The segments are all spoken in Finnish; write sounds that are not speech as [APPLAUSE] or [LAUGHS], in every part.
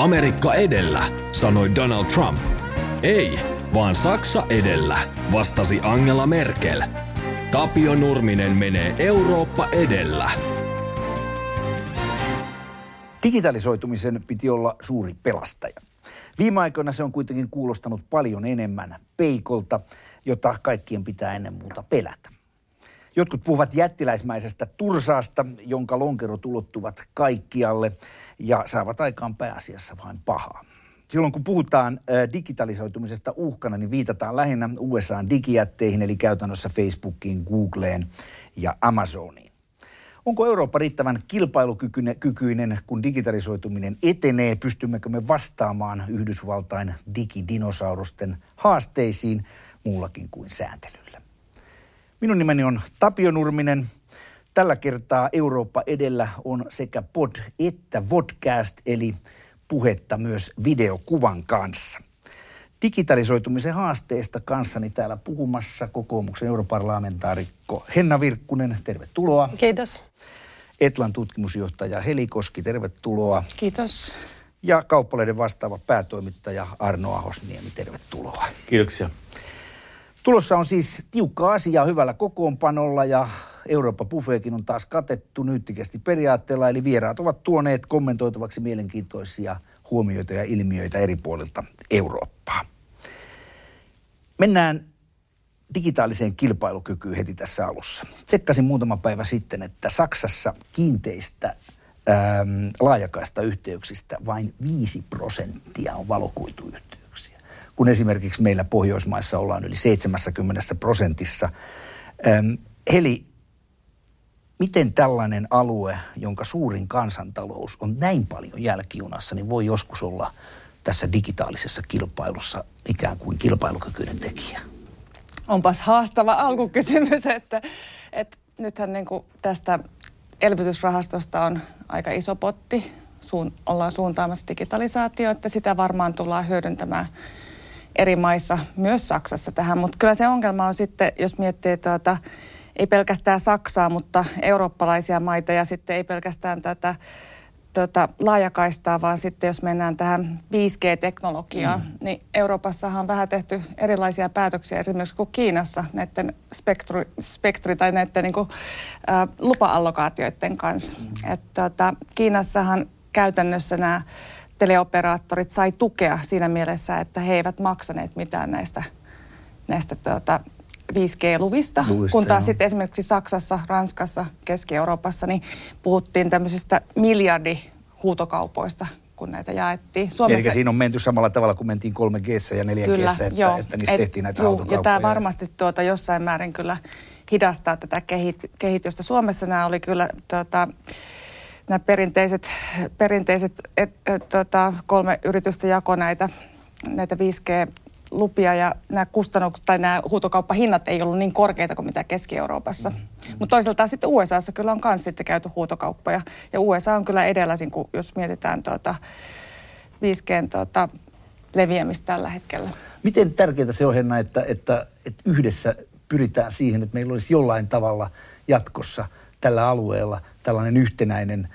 Amerikka edellä, sanoi Donald Trump. Ei, vaan Saksa edellä, vastasi Angela Merkel. Tapio Nurminen menee Eurooppa edellä. Digitalisoitumisen piti olla suuri pelastaja. Viime aikoina se on kuitenkin kuulostanut paljon enemmän peikolta, jota kaikkien pitää ennen muuta pelätä. Jotkut puhuvat jättiläismäisestä tursaasta, jonka lonkerot ulottuvat kaikkialle ja saavat aikaan pääasiassa vain pahaa. Silloin kun puhutaan digitalisoitumisesta uhkana, niin viitataan lähinnä USAn digijätteihin, eli käytännössä Facebookiin, Googleen ja Amazoniin. Onko Eurooppa riittävän kilpailukykyinen, kun digitalisoituminen etenee? Pystymmekö me vastaamaan Yhdysvaltain digidinosaurusten haasteisiin muullakin kuin sääntelyllä? Minun nimeni on Tapio Nurminen. Tällä kertaa Eurooppa edellä on sekä pod että vodcast, eli puhetta myös videokuvan kanssa. Digitalisoitumisen haasteista kanssani täällä puhumassa kokoomuksen europarlamentaarikko Henna Virkkunen, tervetuloa. Kiitos. Etlan tutkimusjohtaja Heli Koski, tervetuloa. Kiitos. Ja kauppaleiden vastaava päätoimittaja Arno Ahosniemi, tervetuloa. Kiitoksia. Tulossa on siis tiukka asia hyvällä kokoonpanolla ja Eurooppa Buffeekin on taas katettu nyyttikästi periaatteella, eli vieraat ovat tuoneet kommentoitavaksi mielenkiintoisia huomioita ja ilmiöitä eri puolilta Eurooppaa. Mennään digitaaliseen kilpailukykyyn heti tässä alussa. Tsekkasin muutama päivä sitten, että Saksassa kiinteistä ähm, laajakaista yhteyksistä vain 5 prosenttia on valokuituyhteyksiä, kun esimerkiksi meillä Pohjoismaissa ollaan yli 70 prosentissa. Heli, miten tällainen alue, jonka suurin kansantalous on näin paljon jälkijunassa, niin voi joskus olla tässä digitaalisessa kilpailussa ikään kuin kilpailukykyinen tekijä? Onpas haastava alkukysymys, että, että nythän niin kuin tästä elvytysrahastosta on aika iso potti. Suun, ollaan suuntaamassa digitalisaatio, että sitä varmaan tullaan hyödyntämään eri maissa, myös Saksassa tähän. Mutta kyllä se ongelma on sitten, jos miettii tuota, ei pelkästään Saksaa, mutta eurooppalaisia maita ja sitten ei pelkästään tätä tota, laajakaistaa, vaan sitten jos mennään tähän 5G-teknologiaan, mm. niin Euroopassahan on vähän tehty erilaisia päätöksiä esimerkiksi kuin Kiinassa näiden spektri, spektri tai näiden niin kuin, ä, lupa-allokaatioiden kanssa. Mm. Et, tota, Kiinassahan käytännössä nämä teleoperaattorit sai tukea siinä mielessä, että he eivät maksaneet mitään näistä, näistä tuota, 5G-luvista, Luvista, kun taas sitten esimerkiksi Saksassa, Ranskassa, Keski-Euroopassa niin puhuttiin tämmöisistä miljardihuutokaupoista, kun näitä jaettiin. Suomessa... Eli siinä on menty samalla tavalla kuin mentiin 3G ja 4G, kyllä, että, joo, että niistä et, tehtiin näitä juu, Ja tämä varmasti tuota jossain määrin kyllä hidastaa tätä kehitystä. Suomessa nämä oli kyllä tuota, nämä perinteiset, perinteiset et, et, tuota, kolme yritystä jako näitä, näitä 5G lupia ja nämä kustannukset tai nämä huutokauppahinnat ei ollut niin korkeita kuin mitä Keski-Euroopassa. Mm-hmm. Mutta toisaalta sitten USAssa kyllä on myös sitten käyty huutokauppoja ja USA on kyllä edellä, jos mietitään tuota 5G tuota, leviämistä tällä hetkellä. Miten tärkeää se on, Henna, että, että, että yhdessä pyritään siihen, että meillä olisi jollain tavalla jatkossa tällä alueella tällainen yhtenäinen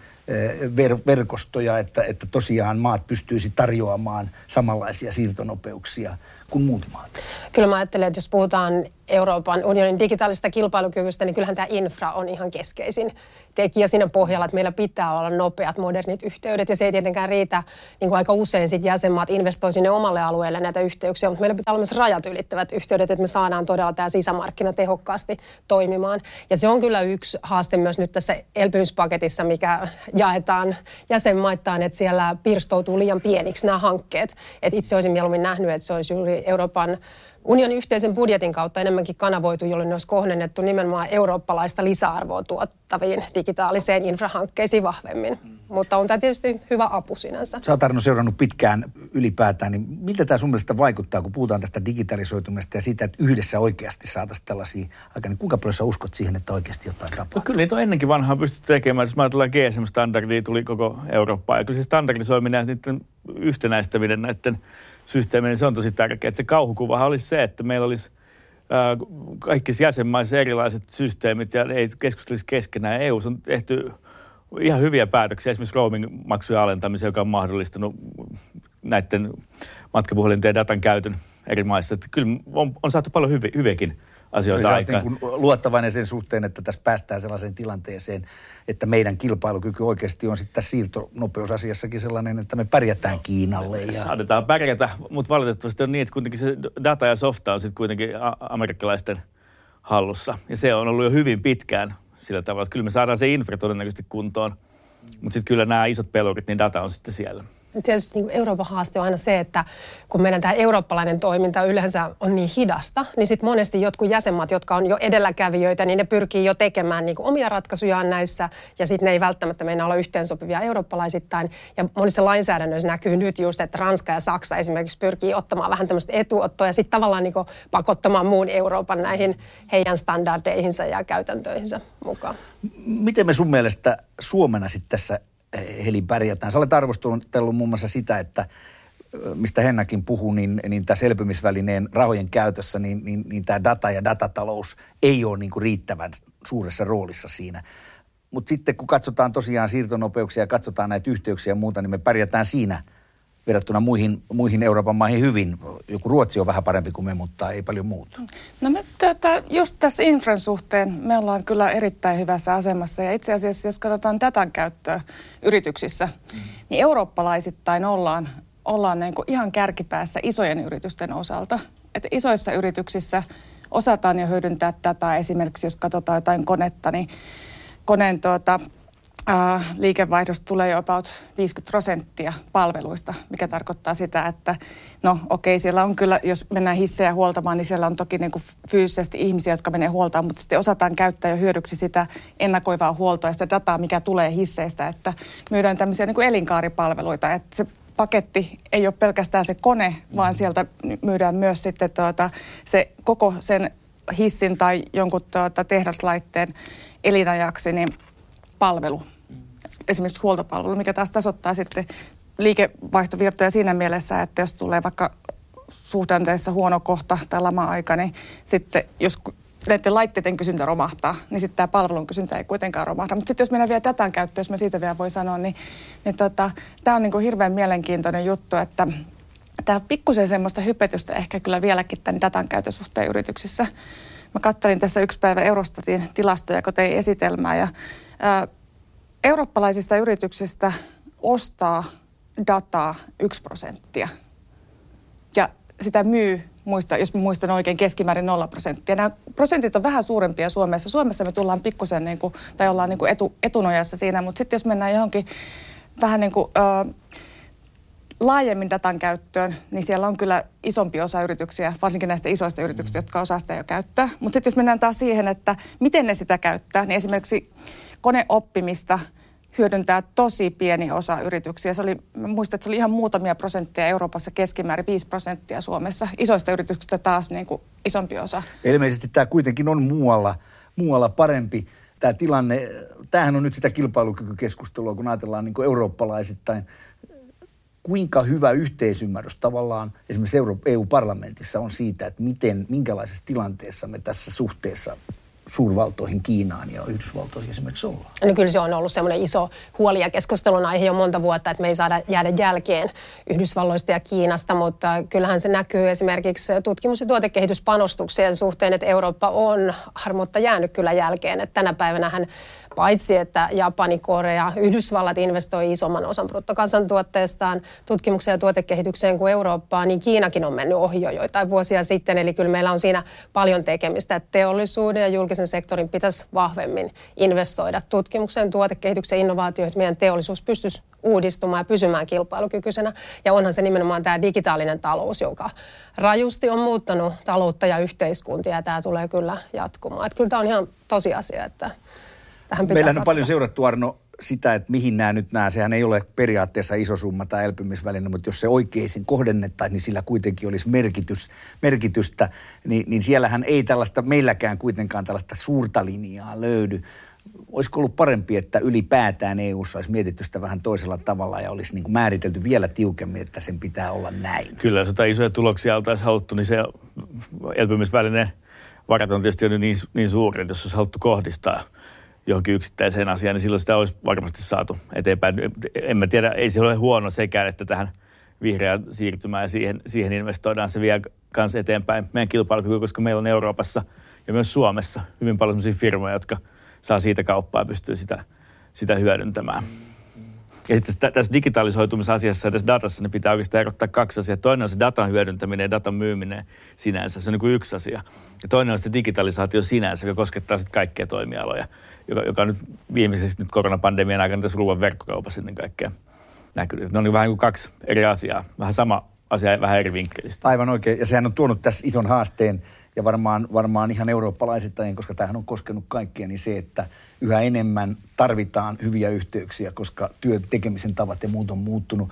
ver- verkostoja, että, että tosiaan maat pystyisi tarjoamaan samanlaisia siirtonopeuksia kuin muut maat? Kyllä mä ajattelen, että jos puhutaan Euroopan unionin digitaalisesta kilpailukyvystä, niin kyllähän tämä infra on ihan keskeisin tekijä siinä pohjalla, että meillä pitää olla nopeat, modernit yhteydet, ja se ei tietenkään riitä, niin kuin aika usein sit jäsenmaat investoi sinne omalle alueelle näitä yhteyksiä, mutta meillä pitää olla myös rajat ylittävät yhteydet, että me saadaan todella tämä sisämarkkina tehokkaasti toimimaan. Ja se on kyllä yksi haaste myös nyt tässä elpymispaketissa, mikä jaetaan jäsenmaittain, että siellä pirstoutuu liian pieniksi nämä hankkeet. että itse olisin mieluummin nähnyt, että se olisi juuri Euroopan unionin yhteisen budjetin kautta enemmänkin kanavoitu, jolloin ne olisi kohdennettu nimenomaan eurooppalaista lisäarvoa tuottaviin digitaaliseen infrahankkeisiin vahvemmin. Mm. Mutta on tämä tietysti hyvä apu sinänsä. Sä oot seurannut pitkään ylipäätään, niin miltä tämä sun mielestä vaikuttaa, kun puhutaan tästä digitalisoitumista ja siitä, että yhdessä oikeasti saataisiin tällaisia aika, niin kuinka paljon sä uskot siihen, että oikeasti jotain tapahtuu? No kyllä niitä on ennenkin vanhaa pystytty tekemään. Jos mä ajatellaan GSM-standardia, tuli koko Eurooppaan. Ja kyllä se standardisoiminen ja niiden yhtenäistäminen näiden systeemi, niin se on tosi tärkeää. Että se kauhukuvahan olisi se, että meillä olisi ää, jäsenmaissa erilaiset systeemit ja ei keskustelisi keskenään. EU on tehty ihan hyviä päätöksiä, esimerkiksi roaming-maksujen alentamisen, joka on mahdollistanut näiden matkapuhelinten ja datan käytön eri maissa. Että kyllä on, on saatu paljon hyvi, hyviäkin asioita aikaan. Niin luottavainen sen suhteen, että tässä päästään sellaiseen tilanteeseen, että meidän kilpailukyky oikeasti on sitten tässä siirtonopeusasiassakin sellainen, että me pärjätään Kiinalle. Ja... Saadetaan pärjätä, mutta valitettavasti on niin, että kuitenkin se data ja softa on sitten kuitenkin amerikkalaisten hallussa. Ja se on ollut jo hyvin pitkään sillä tavalla, että kyllä me saadaan se infra todennäköisesti kuntoon. Mutta sitten kyllä nämä isot pelurit, niin data on sitten siellä tietysti niin Euroopan haaste on aina se, että kun meidän tämä eurooppalainen toiminta yleensä on niin hidasta, niin sitten monesti jotkut jäsenmaat, jotka on jo edelläkävijöitä, niin ne pyrkii jo tekemään niin kuin omia ratkaisujaan näissä, ja sitten ne ei välttämättä meinaa olla yhteensopivia eurooppalaisittain. Ja monissa lainsäädännöissä näkyy nyt just, että Ranska ja Saksa esimerkiksi pyrkii ottamaan vähän tämmöistä etuottoa, ja sitten tavallaan niin kuin pakottamaan muun Euroopan näihin heidän standardeihinsa ja käytäntöihinsä mukaan. Miten me sun mielestä Suomena sitten tässä Heli pärjätään. Sä olet arvostellut muun muassa sitä, että mistä Hennakin puhuu, niin, niin tässä elpymisvälineen rahojen käytössä, niin, niin, niin tämä data ja datatalous ei ole niin kuin riittävän suuressa roolissa siinä. Mutta sitten kun katsotaan tosiaan siirtonopeuksia ja katsotaan näitä yhteyksiä ja muuta, niin me pärjätään siinä verrattuna muihin, muihin Euroopan maihin hyvin. Joku Ruotsi on vähän parempi kuin me, mutta ei paljon muuta. No me tätä, just tässä infran suhteen me ollaan kyllä erittäin hyvässä asemassa. Ja itse asiassa, jos katsotaan datan käyttöä yrityksissä, mm. niin eurooppalaisittain ollaan, ollaan niin kuin ihan kärkipäässä isojen yritysten osalta. Että isoissa yrityksissä osataan jo hyödyntää dataa. Esimerkiksi jos katsotaan jotain konetta, niin koneen tuota, äh, liikevaihdosta tulee jo about 50 prosenttia palveluista, mikä tarkoittaa sitä, että no okei, okay, siellä on kyllä, jos mennään hissejä huoltamaan, niin siellä on toki niin kuin fyysisesti ihmisiä, jotka menee huoltaan, mutta sitten osataan käyttää jo hyödyksi sitä ennakoivaa huoltoa ja sitä dataa, mikä tulee hisseistä, että myydään tämmöisiä niin kuin elinkaaripalveluita, että se paketti ei ole pelkästään se kone, vaan mm. sieltä myydään myös sitten tuota, se koko sen hissin tai jonkun tuota, tehdaslaitteen elinajaksi niin palvelu esimerkiksi huoltopalvelu, mikä taas tasoittaa sitten liikevaihtovirtoja siinä mielessä, että jos tulee vaikka suhdanteessa huono kohta tai lama-aika, niin sitten jos näiden laitteiden kysyntä romahtaa, niin sitten tämä palvelun kysyntä ei kuitenkaan romahda. Mutta sitten jos mennään vielä datan käyttöön, jos mä siitä vielä voi sanoa, niin, niin tota, tämä on niin kuin hirveän mielenkiintoinen juttu, että tämä pikkusen semmoista hypetystä ehkä kyllä vieläkin tämän datan käytön suhteen yrityksissä. Mä kattelin tässä yksi päivä Eurostatin tilastoja, kun tein esitelmää ja eurooppalaisista yrityksistä ostaa dataa 1 prosenttia. Ja sitä myy, muista, jos muistan oikein, keskimäärin 0 prosenttia. Nämä prosentit on vähän suurempia Suomessa. Suomessa me tullaan pikkusen, niin kuin, tai ollaan niin kuin etu, etunojassa siinä, mutta sitten jos mennään johonkin vähän niin kuin, ö, laajemmin datan käyttöön, niin siellä on kyllä isompi osa yrityksiä, varsinkin näistä isoista yrityksistä, jotka osaa sitä jo käyttää. Mutta sitten jos mennään taas siihen, että miten ne sitä käyttää, niin esimerkiksi koneoppimista hyödyntää tosi pieni osa yrityksiä. Se oli, muistan, että se oli ihan muutamia prosenttia Euroopassa, keskimäärin 5 prosenttia Suomessa. Isoista yrityksistä taas niin kuin isompi osa. Ilmeisesti tämä kuitenkin on muualla, muualla parempi tämä tilanne. Tämähän on nyt sitä kilpailukykykeskustelua, kun ajatellaan niin kuin eurooppalaisittain kuinka hyvä yhteisymmärrys tavallaan esimerkiksi EU-parlamentissa on siitä, että miten, minkälaisessa tilanteessa me tässä suhteessa suurvaltoihin, Kiinaan ja Yhdysvaltoihin esimerkiksi ollaan? No kyllä se on ollut semmoinen iso huoli ja keskustelun aihe jo monta vuotta, että me ei saada jäädä jälkeen Yhdysvalloista ja Kiinasta, mutta kyllähän se näkyy esimerkiksi tutkimus- ja tuotekehityspanostuksien suhteen, että Eurooppa on harmotta jäänyt kyllä jälkeen. Että tänä päivänä hän Paitsi että Japani, Korea, Yhdysvallat investoi isomman osan bruttokansantuotteestaan tutkimukseen ja tuotekehitykseen kuin Eurooppaan, niin Kiinakin on mennyt ohi jo joitain vuosia sitten. Eli kyllä meillä on siinä paljon tekemistä, että teollisuuden ja julkisen sektorin pitäisi vahvemmin investoida tutkimukseen, tuotekehitykseen, innovaatioihin, että meidän teollisuus pystyisi uudistumaan ja pysymään kilpailukykyisenä. Ja onhan se nimenomaan tämä digitaalinen talous, joka rajusti on muuttanut taloutta ja yhteiskuntia, ja tämä tulee kyllä jatkumaan. Että kyllä tämä on ihan tosiasia, että tähän Meillä on paljon seurattu Arno sitä, että mihin nämä nyt nämä, sehän ei ole periaatteessa iso summa tai elpymisväline, mutta jos se oikeisin kohdennettaisiin, niin sillä kuitenkin olisi merkitys, merkitystä, niin, niin siellähän ei tällaista, meilläkään kuitenkaan tällaista suurta linjaa löydy. Olisiko ollut parempi, että ylipäätään eu olisi mietitty sitä vähän toisella tavalla ja olisi niin kuin määritelty vielä tiukemmin, että sen pitää olla näin? Kyllä, jos jotain isoja tuloksia oltaisiin haluttu, niin se elpymisväline varat on tietysti niin, niin suuri, että jos olisi haluttu kohdistaa – johonkin yksittäiseen asiaan, niin silloin sitä olisi varmasti saatu eteenpäin. En mä tiedä, ei se ole huono sekään, että tähän vihreään siirtymään ja siihen, siihen investoidaan. Se vie kanssa eteenpäin meidän kilpailukyky, koska meillä on Euroopassa ja myös Suomessa hyvin paljon sellaisia firmoja, jotka saa siitä kauppaa ja pystyy sitä, sitä hyödyntämään. Ja sitten tässä digitalisoitumisasiassa ja tässä datassa ne pitää oikeastaan erottaa kaksi asiaa. Toinen on se datan hyödyntäminen ja datan myyminen sinänsä. Se on niin kuin yksi asia. Ja toinen on se digitalisaatio sinänsä, joka koskettaa sitten kaikkia toimialoja, joka, joka nyt viimeisesti nyt koronapandemian aikana tässä ruoan verkkokaupassa ennen kaikkea näkynyt. Ne on niin vähän kuin kaksi eri asiaa. Vähän sama asia, vähän eri vinkkelistä. Aivan oikein. Ja sehän on tuonut tässä ison haasteen ja varmaan, varmaan ihan eurooppalaisittain, koska tämähän on koskenut kaikkia, niin se, että yhä enemmän tarvitaan hyviä yhteyksiä, koska työn tekemisen tavat ja muut on muuttunut.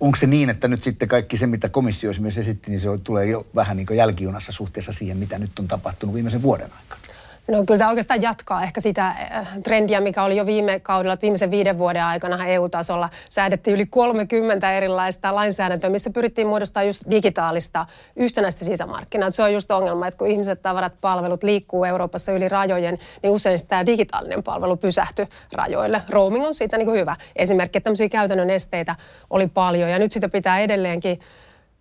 Onko se niin, että nyt sitten kaikki se, mitä komissio esimerkiksi esitti, niin se tulee jo vähän niin jälkijunassa suhteessa siihen, mitä nyt on tapahtunut viimeisen vuoden aikana? No kyllä tämä oikeastaan jatkaa ehkä sitä äh, trendiä, mikä oli jo viime kaudella, että viimeisen viiden vuoden aikana EU-tasolla säädettiin yli 30 erilaista lainsäädäntöä, missä pyrittiin muodostaa just digitaalista yhtenäistä sisämarkkinaa. Se on just ongelma, että kun ihmiset, tavarat, palvelut liikkuu Euroopassa yli rajojen, niin usein tämä digitaalinen palvelu pysähtyy rajoille. Roaming on siitä niin kuin hyvä esimerkki, että tämmöisiä käytännön esteitä oli paljon ja nyt sitä pitää edelleenkin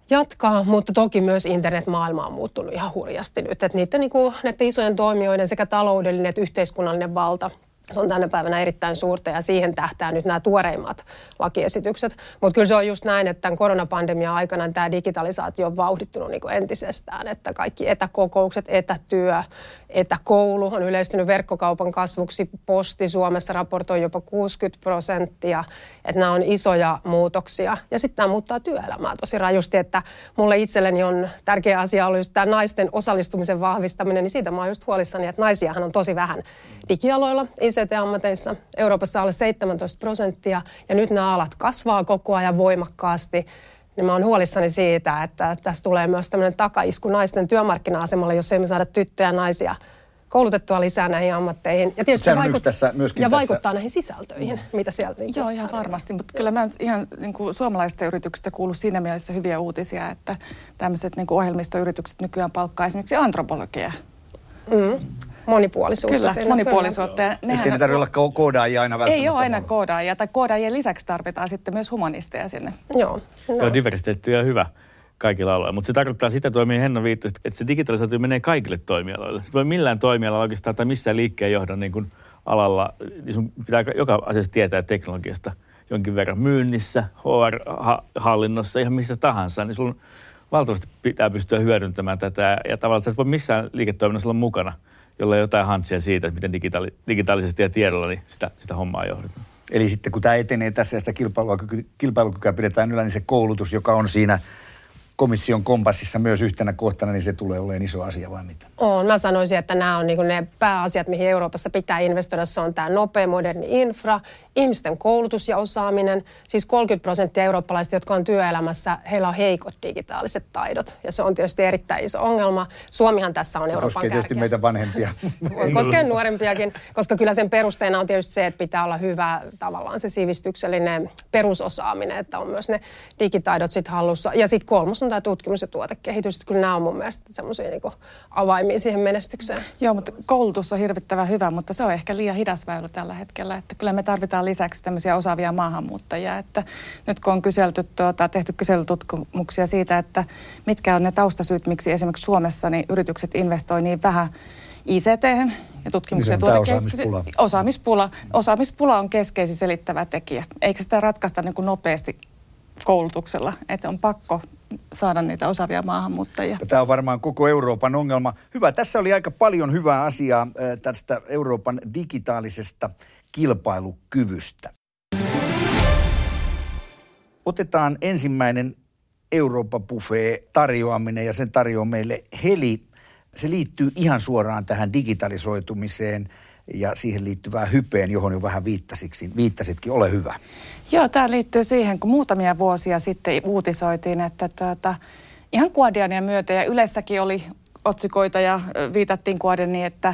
jatkaa, mutta toki myös internetmaailma on muuttunut ihan hurjasti nyt. Että niiden, niin kuin, näiden isojen toimijoiden sekä taloudellinen että yhteiskunnallinen valta se on tänä päivänä erittäin suurta ja siihen tähtää nyt nämä tuoreimmat lakiesitykset. Mutta kyllä se on just näin, että tämän koronapandemian aikana tämä digitalisaatio on vauhdittunut niin entisestään, että kaikki etäkokoukset, etätyö, etäkoulu on yleistynyt verkkokaupan kasvuksi. Posti Suomessa raportoi jopa 60 prosenttia, että nämä on isoja muutoksia. Ja sitten tämä muuttaa työelämää tosi rajusti, että mulle itselleni on tärkeä asia ollut just tämä naisten osallistumisen vahvistaminen, niin siitä mä oon just huolissani, että naisiahan on tosi vähän digialoilla, ICT-ammateissa. Euroopassa alle 17 prosenttia ja nyt nämä alat kasvaa koko ajan voimakkaasti niin mä oon huolissani siitä, että tässä tulee myös tämmöinen takaisku naisten työmarkkina-asemalle, jos emme saada tyttöjä ja naisia koulutettua lisää näihin ammatteihin. Ja tietysti se vaikut- tässä, myöskin ja tässä. vaikuttaa näihin sisältöihin, mm. mitä sieltä niin Joo, ihan varmasti. Mutta kyllä mä ihan niin kuin suomalaisista yrityksistä kuullut siinä mielessä hyviä uutisia, että tämmöiset niin kuin ohjelmistoyritykset nykyään palkkaa esimerkiksi antropologia. Mm monipuolisuutta. Kyllä, siinä, monipuolisuutta. Ja nehän, Ettei ne tarvitse olla koodaajia aina välttämättä. Ei ole aina koodaajia, tai koodaajien lisäksi tarvitaan sitten myös humanisteja sinne. Joo. No. Joo, diversiteetti on hyvä kaikilla aloilla. Mutta se tarkoittaa sitä toimia Henna viittasi, että se digitalisaatio menee kaikille toimialoille. Se voi millään toimialalla oikeastaan tai missään liikkeen johdon niin kuin alalla, niin sun pitää joka asiassa tietää teknologiasta jonkin verran myynnissä, HR-hallinnossa, ihan missä tahansa, niin sun valtavasti pitää pystyä hyödyntämään tätä ja tavallaan että et voi missään liiketoiminnassa olla mukana – jolla on jotain hantsia siitä, että miten digitaali, digitaalisesti ja tiedolla niin sitä, sitä hommaa johdetaan. Eli sitten kun tämä etenee tässä ja sitä kilpailukykyä pidetään yllä, niin se koulutus, joka on siinä komission kompassissa myös yhtenä kohtana, niin se tulee olemaan iso asia vai mitä? On. Mä sanoisin, että nämä on niin ne pääasiat, mihin Euroopassa pitää investoida. Se on tämä nopea, moderni infra, ihmisten koulutus ja osaaminen. Siis 30 prosenttia eurooppalaisista, jotka on työelämässä, heillä on heikot digitaaliset taidot. Ja se on tietysti erittäin iso ongelma. Suomihan tässä on Euroopan kärkeä. tietysti meitä vanhempia. [LAUGHS] Voi koskea nuorempiakin, koska kyllä sen perusteena on tietysti se, että pitää olla hyvä tavallaan se sivistyksellinen perusosaaminen, että on myös ne digitaidot sitten hallussa. Ja sitten kolmas on tämä tutkimus- ja tuotekehitys. Että kyllä nämä on mun mielestä semmoisia niin avaimia siihen menestykseen. Joo, mutta koulutus on hirvittävän hyvä, mutta se on ehkä liian hidas väylä tällä hetkellä. Että kyllä me tarvitaan lisäksi tämmöisiä osaavia maahanmuuttajia. Että nyt kun on kyselty, tuota, tehty kyselytutkimuksia siitä, että mitkä on ne taustasyyt, miksi esimerkiksi Suomessa niin yritykset investoi niin vähän ICT ja tutkimuksen niin ja osaamispula. osaamispula. Osaamispula on keskeisin selittävä tekijä. Eikä sitä ratkaista niin kuin nopeasti koulutuksella, että on pakko saada niitä osaavia maahanmuuttajia. Tämä on varmaan koko Euroopan ongelma. Hyvä, tässä oli aika paljon hyvää asiaa tästä Euroopan digitaalisesta kilpailukyvystä. Otetaan ensimmäinen Euroopan buffet tarjoaminen ja sen tarjoaa meille Heli. Se liittyy ihan suoraan tähän digitalisoitumiseen ja siihen liittyvään hypeen, johon jo vähän viittasitkin. Ole hyvä. Joo, tämä liittyy siihen, kun muutamia vuosia sitten uutisoitiin, että tuota, ihan Guardiania myötä ja yleissäkin oli otsikoita ja viitattiin Guardianiin, että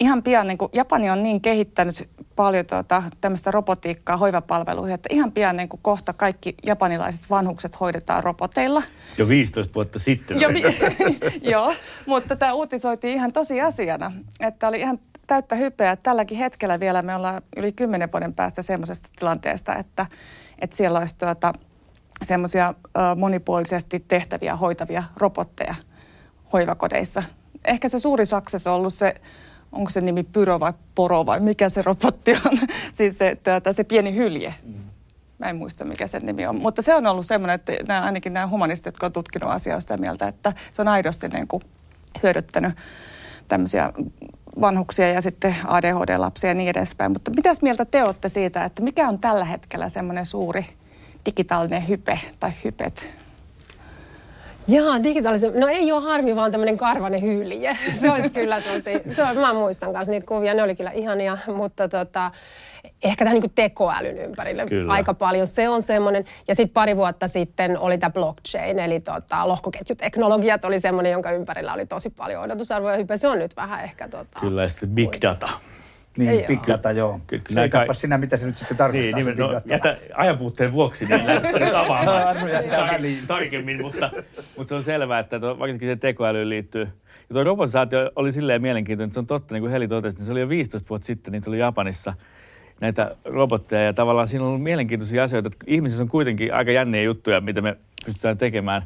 ihan pian niin kuin Japani on niin kehittänyt paljon tuota, tämmöistä robotiikkaa hoivapalveluihin, että ihan pian niin kuin kohta kaikki japanilaiset vanhukset hoidetaan roboteilla. Jo 15 vuotta sitten. Jo, [LAUGHS] joo, mutta tämä uutisoitiin ihan tosiasiana, että oli ihan täyttä hypeä. Tälläkin hetkellä vielä me ollaan yli kymmenen vuoden päästä semmoisesta tilanteesta, että, että siellä olisi tuota, semmoisia monipuolisesti tehtäviä hoitavia robotteja hoivakodeissa. Ehkä se suuri success on ollut se, onko se nimi Pyro vai Poro vai mikä se robotti on, [LAUGHS] siis se, tuota, se pieni hylje. Mm. Mä en muista, mikä sen nimi on. Mutta se on ollut semmoinen, että nämä, ainakin nämä humanistit, jotka on tutkinut asiaa sitä mieltä, että se on aidosti niin kuin hyödyttänyt tämmöisiä vanhuksia ja sitten ADHD-lapsia ja niin edespäin. Mutta mitäs mieltä te olette siitä, että mikä on tällä hetkellä semmoinen suuri digitaalinen hype tai hypet? Jaa, digitaalisen. No ei ole harmi, vaan tämmöinen karvanen hylje. [LAUGHS] Se olisi kyllä tosi, se on, mä muistan kanssa niitä kuvia, ne oli kyllä ihania, mutta tota, ehkä tämän niin tekoälyn ympärille Kyllä. aika paljon. Se on semmoinen, ja sitten pari vuotta sitten oli tämä blockchain, eli tota, lohkoketjuteknologiat oli semmoinen, jonka ympärillä oli tosi paljon odotusarvoja hype. Se on nyt vähän ehkä... Tota, Kyllä, ja sitten big data. Niin, Ei big data, joo. Kyllä, kyllä kai... sinä, mitä se nyt sitten tarkoittaa, niin, se no, jätä ajanpuutteen vuoksi, niin lähdet sitä nyt avaamaan tarkemmin, mutta, mutta se on selvää, että tuo, varsinkin se tekoälyyn liittyy. Ja tuo robotisaatio oli silleen mielenkiintoinen, että se on totta, niin kuin Heli totesi, niin se oli jo 15 vuotta sitten, niin tuli Japanissa – näitä robotteja ja tavallaan siinä on ollut mielenkiintoisia asioita, että ihmisissä on kuitenkin aika jänniä juttuja, mitä me pystytään tekemään.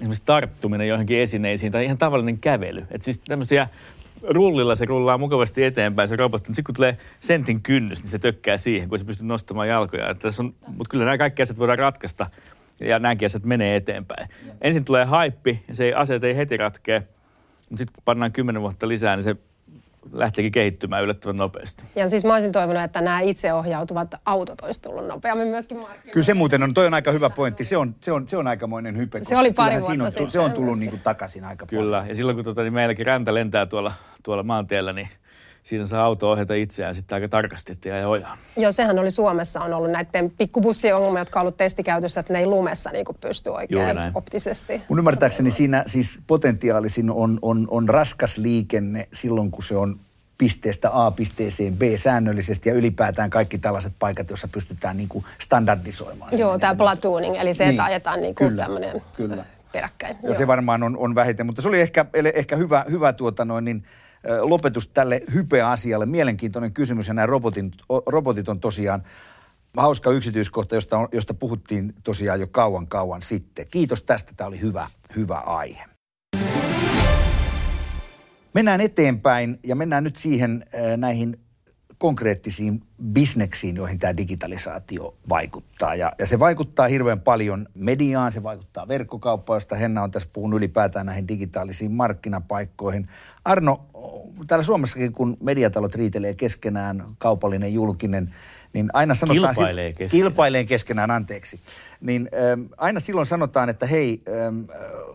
Esimerkiksi tarttuminen johonkin esineisiin tai ihan tavallinen kävely. Että siis tämmöisiä rullilla se rullaa mukavasti eteenpäin se robotti, mutta sitten kun tulee sentin kynnys, niin se tökkää siihen, kun se pystyy nostamaan jalkoja. Että tässä on, mutta kyllä nämä kaikki asiat voidaan ratkaista ja nämäkin asiat menee eteenpäin. Ensin tulee haippi ja se ei, ei heti ratkea, mutta sitten kun pannaan kymmenen vuotta lisää, niin se lähtikin kehittymään yllättävän nopeasti. Ja siis mä olisin toivonut, että nämä itseohjautuvat autot olisi tullut nopeammin myöskin markkinoille. Kyllä se muuten on, toi on aika hyvä pointti. Se on, se on, se on aikamoinen hype. Se oli pari vuotta on, sitten. Se on tullut niin kuin takaisin aika Kyllä, paljon. ja silloin kun tota, niin meilläkin räntä lentää tuolla, tuolla maantiellä, niin siinä saa auto ohjata itseään sitten aika tarkasti, että jää ojaa. Joo, sehän oli Suomessa on ollut näiden pikkubussien ongelma, jotka on ollut testikäytössä, että ne ei lumessa niin kuin pysty oikein optisesti. Mun ymmärtääkseni siinä siis potentiaalisin on, on, on raskas liikenne silloin, kun se on pisteestä A pisteeseen B säännöllisesti ja ylipäätään kaikki tällaiset paikat, joissa pystytään niin kuin standardisoimaan. Joo, tämä platooning, eli se, että niin, ajetaan niin kuin tämmöinen kyllä. peräkkäin. Ja Joo. se varmaan on, on vähiten, mutta se oli ehkä, ehkä hyvä, hyvä tuota noin, niin, lopetus tälle hypeasialle. Mielenkiintoinen kysymys ja nämä robotin, robotit on tosiaan hauska yksityiskohta, josta, josta puhuttiin tosiaan jo kauan kauan sitten. Kiitos tästä, tämä oli hyvä, hyvä aihe. Mennään eteenpäin ja mennään nyt siihen näihin konkreettisiin bisneksiin, joihin tämä digitalisaatio vaikuttaa. Ja, ja se vaikuttaa hirveän paljon mediaan, se vaikuttaa verkkokauppaan, josta Henna on tässä puhunut ylipäätään näihin digitaalisiin markkinapaikkoihin. Arno, täällä Suomessakin, kun mediatalot riitelee keskenään, kaupallinen, julkinen, niin aina sanotaan... Kilpailee keskenään. Kilpailee keskenään, anteeksi. Niin ähm, aina silloin sanotaan, että hei, ähm,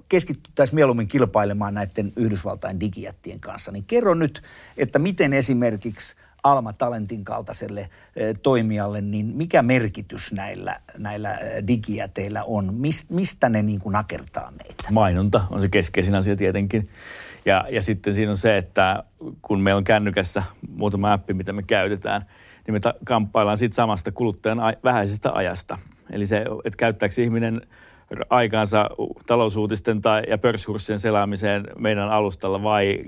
keskityttäisiin mieluummin kilpailemaan näiden Yhdysvaltain digijättien kanssa. Niin kerro nyt, että miten esimerkiksi Alma Talentin kaltaiselle toimijalle, niin mikä merkitys näillä, näillä digijäteillä on? Mist, mistä ne niin kuin nakertaa meitä? Mainonta on se keskeisin asia tietenkin. Ja, ja sitten siinä on se, että kun meillä on kännykässä muutama appi, mitä me käytetään – niin me ta- kamppaillaan siitä samasta kuluttajan a- vähäisestä ajasta. Eli se, että käyttääkö ihminen aikaansa talousuutisten tai, ja pörssikurssien selaamiseen meidän alustalla vai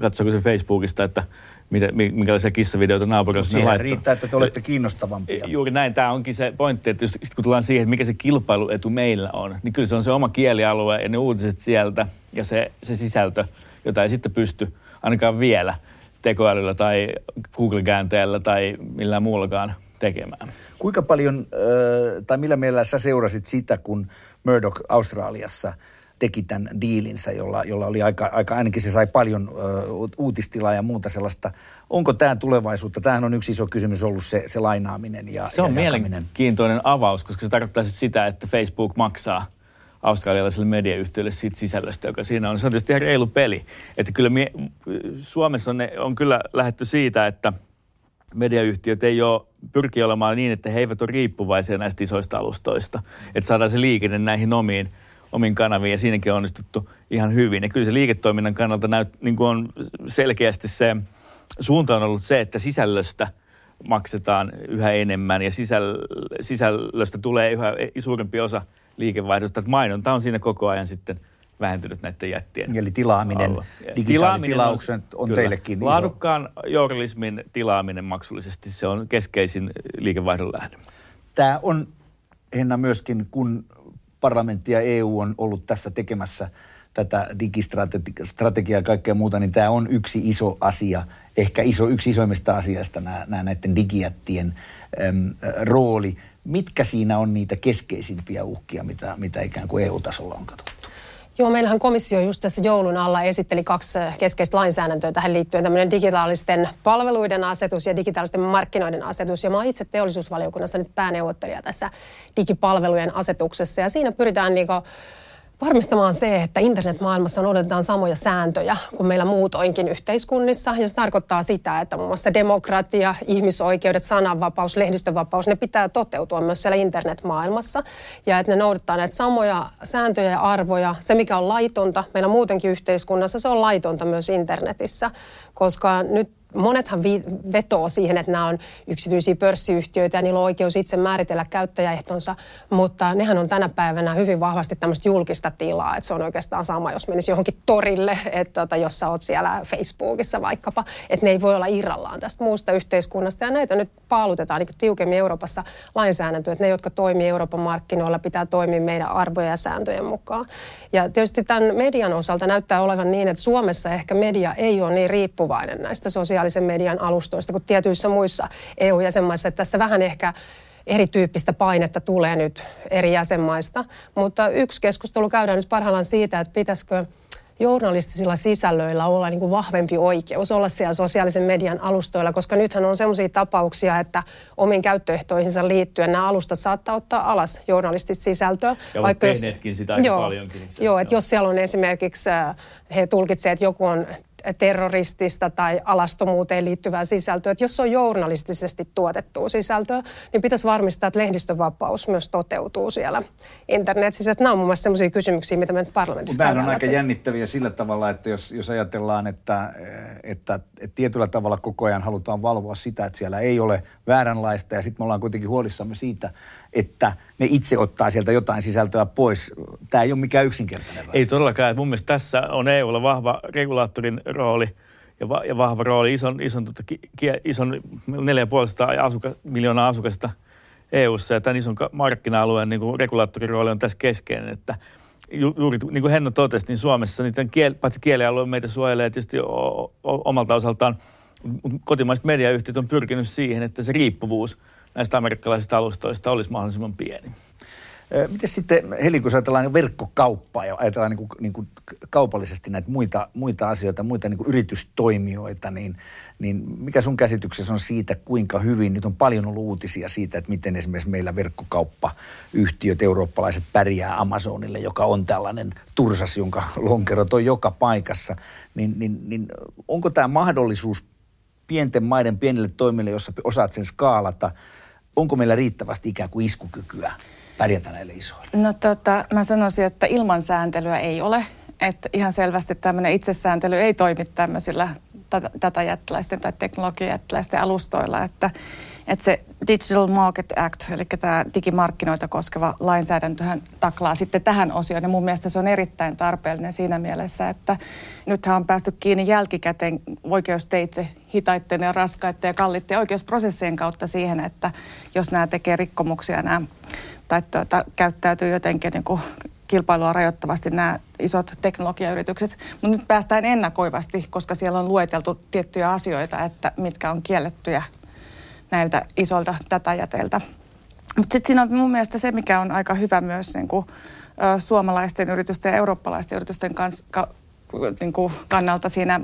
katsoako se Facebookista, että mitä, minkälaisia kissavideoita naapurissa ne laittaa. riittää, että te olette kiinnostavampia. Juuri näin. Tämä onkin se pointti, että just, kun tullaan siihen, että mikä se kilpailuetu meillä on, niin kyllä se on se oma kielialue ja ne uutiset sieltä ja se, se sisältö, jota ei sitten pysty ainakaan vielä – tekoälyllä tai Google-käänteellä tai millään muullakaan tekemään. Kuinka paljon, tai millä mielellä sä seurasit sitä, kun Murdoch Australiassa teki tämän diilinsä, jolla, jolla oli aika, aika, ainakin se sai paljon uh, uutistilaa ja muuta sellaista. Onko tämä tulevaisuutta? Tämähän on yksi iso kysymys ollut se, se lainaaminen ja Se on ja mielenkiintoinen avaus, koska se tarkoittaa sitä, että Facebook maksaa – australialaiselle mediayhtiölle siitä sisällöstä, joka siinä on. Se on tietysti ihan reilu peli. Että kyllä mie, Suomessa on, on kyllä lähetty siitä, että mediayhtiöt ei ole pyrkiä olemaan niin, että he eivät ole riippuvaisia näistä isoista alustoista. Että saadaan se liikenne näihin omiin, omiin kanaviin ja siinäkin on onnistuttu ihan hyvin. Ja kyllä se liiketoiminnan kannalta näyt, niin kuin on selkeästi se suunta on ollut se, että sisällöstä maksetaan yhä enemmän ja sisäl, sisällöstä tulee yhä suurempi osa – liikevaihdosta. Että mainonta on siinä koko ajan sitten vähentynyt näiden jättien Eli tilaaminen, alla. digitaalitilaukset on, on kyllä, teillekin iso. Laadukkaan journalismin tilaaminen maksullisesti, se on keskeisin liikevaihdon lähde. Tämä on, Henna, myöskin kun parlamentti ja EU on ollut tässä tekemässä tätä digistrategiaa ja kaikkea muuta, niin tämä on yksi iso asia, ehkä iso, yksi isoimmista asiasta nämä, nämä näiden digijättien äm, rooli. Mitkä siinä on niitä keskeisimpiä uhkia, mitä, mitä ikään kuin EU-tasolla on katsottu? Joo, meillähän komissio just tässä joulun alla esitteli kaksi keskeistä lainsäädäntöä tähän liittyen, tämmöinen digitaalisten palveluiden asetus ja digitaalisten markkinoiden asetus. Ja mä oon itse teollisuusvaliokunnassa nyt pääneuvottelija tässä digipalvelujen asetuksessa ja siinä pyritään niinku varmistamaan se, että internetmaailmassa noudatetaan samoja sääntöjä kuin meillä muutoinkin yhteiskunnissa. Ja se tarkoittaa sitä, että muun muassa demokratia, ihmisoikeudet, sananvapaus, lehdistönvapaus, ne pitää toteutua myös siellä internetmaailmassa. Ja että ne noudattaa näitä samoja sääntöjä ja arvoja. Se, mikä on laitonta meillä muutenkin yhteiskunnassa, se on laitonta myös internetissä. Koska nyt monethan vi- vetoo siihen, että nämä on yksityisiä pörssiyhtiöitä ja niillä on oikeus itse määritellä käyttäjäehtonsa, mutta nehän on tänä päivänä hyvin vahvasti tämmöistä julkista tilaa, että se on oikeastaan sama, jos menisi johonkin torille, että tota, jos sä oot siellä Facebookissa vaikkapa, että ne ei voi olla irrallaan tästä muusta yhteiskunnasta ja näitä nyt paalutetaan niin tiukemmin Euroopassa lainsäädäntöä, että ne, jotka toimii Euroopan markkinoilla, pitää toimia meidän arvoja ja sääntöjen mukaan. Ja tietysti tämän median osalta näyttää olevan niin, että Suomessa ehkä media ei ole niin riippuvainen näistä sosiaalisen median alustoista kuin tietyissä muissa EU-jäsenmaissa. Että tässä vähän ehkä erityyppistä painetta tulee nyt eri jäsenmaista. Mutta yksi keskustelu käydään nyt parhaillaan siitä, että pitäisikö journalistisilla sisällöillä olla niin kuin vahvempi oikeus olla siellä sosiaalisen median alustoilla, koska nythän on sellaisia tapauksia, että omiin käyttöehtoihinsa liittyen nämä alustat saattaa ottaa alas journalistista sisältöä. Ja vaikka jos, sitä aika joo, paljonkin. Joo, että jos siellä on esimerkiksi, äh, he tulkitsevat, että joku on terroristista tai alastomuuteen liittyvää sisältöä. Että jos se on journalistisesti tuotettua sisältöä, niin pitäisi varmistaa, että lehdistövapaus myös toteutuu siellä internetissä. Että nämä on mun mielestä sellaisia kysymyksiä, mitä me parlamentissa Tämä on aika jännittäviä sillä tavalla, että jos, jos ajatellaan, että, että, että tietyllä tavalla koko ajan halutaan valvoa sitä, että siellä ei ole vääränlaista ja sitten me ollaan kuitenkin huolissamme siitä, että ne itse ottaa sieltä jotain sisältöä pois. Tämä ei ole mikään yksinkertainen Ei todellakaan. Mun mielestä tässä on EUlla vahva regulaattorin rooli ja, va- ja vahva rooli. Ison, ison, tota, kie, ison 4,5 asuka, miljoonaa asukasta EUssa ja tämän ison markkina-alueen niin kuin regulaattorin rooli on tässä keskeinen, että ju, juuri niin kuin Henno totesi, niin Suomessa niiden kiel, paitsi kielialue meitä suojelee tietysti o, o, omalta osaltaan kotimaiset mediayhtiöt on pyrkinyt siihen, että se riippuvuus näistä amerikkalaisista alustoista olisi mahdollisimman pieni. Miten sitten, Heli, kun ajatellaan verkkokauppaa ja ajatellaan niin kuin, niin kuin kaupallisesti näitä muita, muita asioita, muita niin kuin yritystoimijoita, niin, niin mikä sun käsityksessä on siitä, kuinka hyvin, nyt on paljon ollut uutisia siitä, että miten esimerkiksi meillä verkkokauppayhtiöt, eurooppalaiset pärjää Amazonille, joka on tällainen tursas, jonka lonkerot on joka paikassa, niin, niin, niin onko tämä mahdollisuus pienten maiden pienille toimille, jossa osaat sen skaalata, onko meillä riittävästi ikään kuin iskukykyä pärjätä näille isoille? No tota, mä sanoisin, että ilman sääntelyä ei ole. Että ihan selvästi tämmöinen itsesääntely ei toimi tämmöisillä datajättiläisten tai teknologiajättiläisten alustoilla, että, että se Digital Market Act, eli tämä digimarkkinoita koskeva lainsäädäntöhän taklaa sitten tähän osioon. Ja mun mielestä se on erittäin tarpeellinen siinä mielessä, että nythän on päästy kiinni jälkikäteen oikeusteitse hitaitten ja raskaiden ja kalliitten oikeusprosessien kautta siihen, että jos nämä tekee rikkomuksia nämä tai tuota, käyttäytyy jotenkin niin kuin kilpailua rajoittavasti nämä isot teknologiayritykset. Mutta nyt päästään ennakoivasti, koska siellä on lueteltu tiettyjä asioita, että mitkä on kiellettyjä näiltä isolta datajäteiltä. Mutta sitten siinä on mun mielestä se, mikä on aika hyvä myös niin kuin, suomalaisten yritysten ja eurooppalaisten yritysten kans, ka, niin kuin kannalta siinä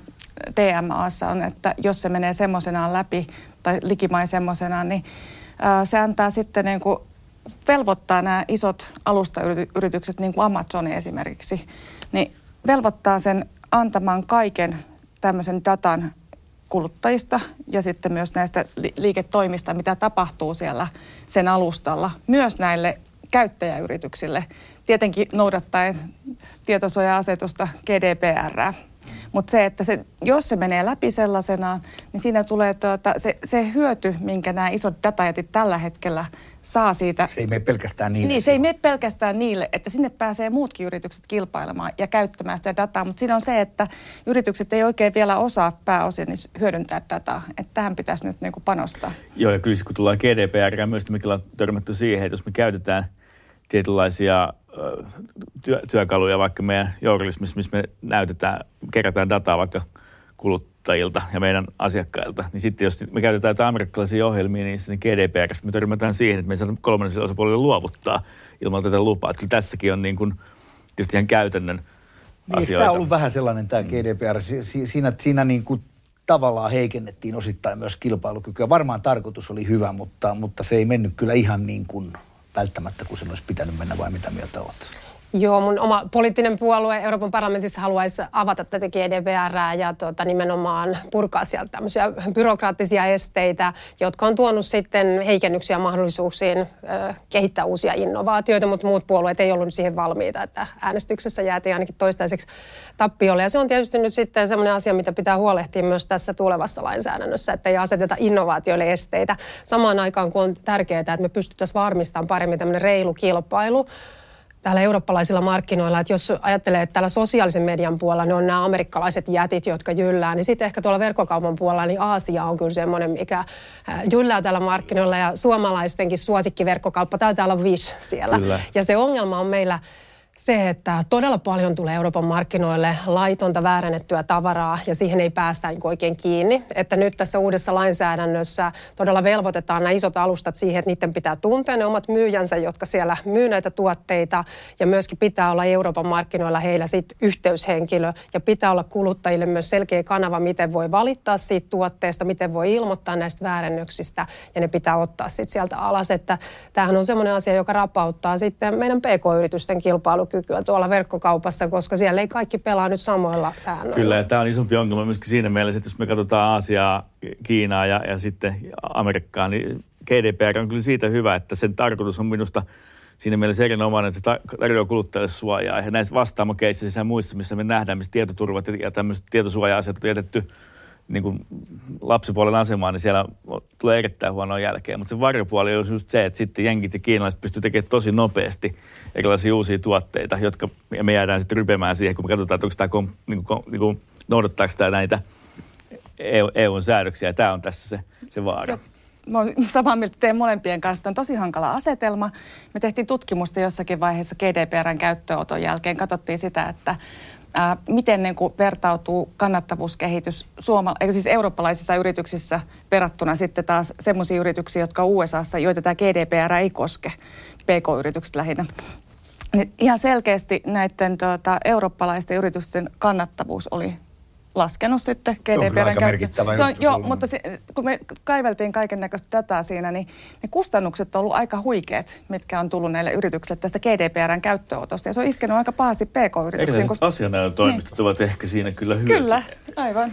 TMAssa on, että jos se menee semmoisenaan läpi tai likimain semmoisenaan, niin se antaa sitten niin kuin velvoittaa nämä isot alustayritykset, niin kuin Amazon esimerkiksi, niin velvoittaa sen antamaan kaiken tämmöisen datan kuluttajista ja sitten myös näistä liiketoimista, mitä tapahtuu siellä sen alustalla, myös näille käyttäjäyrityksille, tietenkin noudattaen tietosuoja-asetusta GDPR. Mutta se, että se, jos se menee läpi sellaisenaan, niin siinä tulee tuota, se, se hyöty, minkä nämä isot datajätit tällä hetkellä saa siitä. Se ei mene pelkästään niille. Niin, se ei mene pelkästään niille, että sinne pääsee muutkin yritykset kilpailemaan ja käyttämään sitä dataa, mutta siinä on se, että yritykset ei oikein vielä osaa pääosin niin hyödyntää dataa, että tähän pitäisi nyt niin kuin panostaa. Joo, ja kyllä kun tullaan GDPR, myös me on törmätty siihen, että jos me käytetään tietynlaisia työ, työkaluja vaikka meidän journalismissa, missä me näytetään, kerätään dataa vaikka kuluttajilta ja meidän asiakkailta, niin sitten jos me käytetään jotain amerikkalaisia ohjelmia, niin sitten GDPR, me törmätään siihen, että me ei saada kolmannelle osapuolelle luovuttaa ilman tätä lupaa. Että kyllä tässäkin on niin kuin, tietysti ihan käytännön niin, asioita. Tämä on ollut vähän sellainen tämä GDPR. Si- siinä, siinä niin kuin tavallaan heikennettiin osittain myös kilpailukykyä. Varmaan tarkoitus oli hyvä, mutta, mutta se ei mennyt kyllä ihan niin kuin välttämättä, kun sen olisi pitänyt mennä, vai mitä mieltä olet? Joo, mun oma poliittinen puolue Euroopan parlamentissa haluaisi avata tätä GDPR ja tuota, nimenomaan purkaa sieltä tämmöisiä byrokraattisia esteitä, jotka on tuonut sitten heikennyksiä mahdollisuuksiin ö, kehittää uusia innovaatioita, mutta muut puolueet ei ollut siihen valmiita, että äänestyksessä jäätiin ainakin toistaiseksi tappiolle. Ja se on tietysti nyt sitten semmoinen asia, mitä pitää huolehtia myös tässä tulevassa lainsäädännössä, että ei aseteta innovaatioille esteitä. Samaan aikaan, kun on tärkeää, että me pystyttäisiin varmistamaan paremmin tämmöinen reilu kilpailu, täällä eurooppalaisilla markkinoilla, että jos ajattelee, että täällä sosiaalisen median puolella ne on nämä amerikkalaiset jätit, jotka jyllää, niin sitten ehkä tuolla verkkokaupan puolella niin Aasia on kyllä semmoinen, mikä äh, jyllää täällä markkinoilla ja suomalaistenkin suosikkiverkkokauppa taitaa olla Wish siellä. Kyllä. Ja se ongelma on meillä se, että todella paljon tulee Euroopan markkinoille laitonta väärännettyä tavaraa ja siihen ei päästä niin oikein kiinni. Että nyt tässä uudessa lainsäädännössä todella velvoitetaan nämä isot alustat siihen, että niiden pitää tuntea ne omat myyjänsä, jotka siellä myy näitä tuotteita ja myöskin pitää olla Euroopan markkinoilla heillä sit yhteyshenkilö ja pitää olla kuluttajille myös selkeä kanava, miten voi valittaa siitä tuotteesta, miten voi ilmoittaa näistä väärännöksistä ja ne pitää ottaa sitten sieltä alas. Että tämähän on semmoinen asia, joka rapauttaa sitten meidän pk-yritysten kilpailu kilpailukykyä tuolla verkkokaupassa, koska siellä ei kaikki pelaa nyt samoilla säännöillä. Kyllä, ja tämä on isompi ongelma myöskin siinä mielessä, että jos me katsotaan Aasiaa, Kiinaa ja, ja sitten Amerikkaa, niin GDPR on kyllä siitä hyvä, että sen tarkoitus on minusta siinä mielessä erinomainen, että se tarjoaa kuluttajille suojaa. Ja näissä vastaamokeissa ja muissa, missä me nähdään, missä tietoturvat ja tämmöiset tietosuoja-asiat on jätetty niin kuin lapsipuolen asemaan, niin siellä tulee erittäin huonoa jälkeen. Mutta se varjopuoli on just se, että sitten jenkit ja kiinalaiset pystyy tekemään tosi nopeasti erilaisia uusia tuotteita, jotka me jäädään sitten rypemään siihen, kun me katsotaan, että onko tämä, niin kuin, niin kuin, noudattaako tämä näitä EU, EUn säädöksiä. Ja tämä on tässä se, se vaara. Mä olen samaa mieltä teidän molempien kanssa. Tämä on tosi hankala asetelma. Me tehtiin tutkimusta jossakin vaiheessa GDPRn käyttöönoton jälkeen. Katsottiin sitä, että ää, miten niin kuin vertautuu kannattavuuskehitys suoma- eikö siis eurooppalaisissa yrityksissä verrattuna sitten taas semmoisiin yrityksiin, jotka USAssa, joita tämä GDPR ei koske, PK-yritykset lähinnä. Niin ihan selkeästi näiden tuota, eurooppalaisten yritysten kannattavuus oli laskenut sitten GDPRn käyttöön. Se on, joo, mutta se, kun me kaiveltiin kaiken näköistä dataa siinä, niin ne kustannukset on ollut aika huikeat, mitkä on tullut näille yrityksille tästä GDPRn käyttöönotosta. Ja se on iskenut aika pahasti PK-yrityksiin. Koska... asianajotoimistot niin. ovat ehkä siinä kyllä hyötyä. Kyllä, aivan.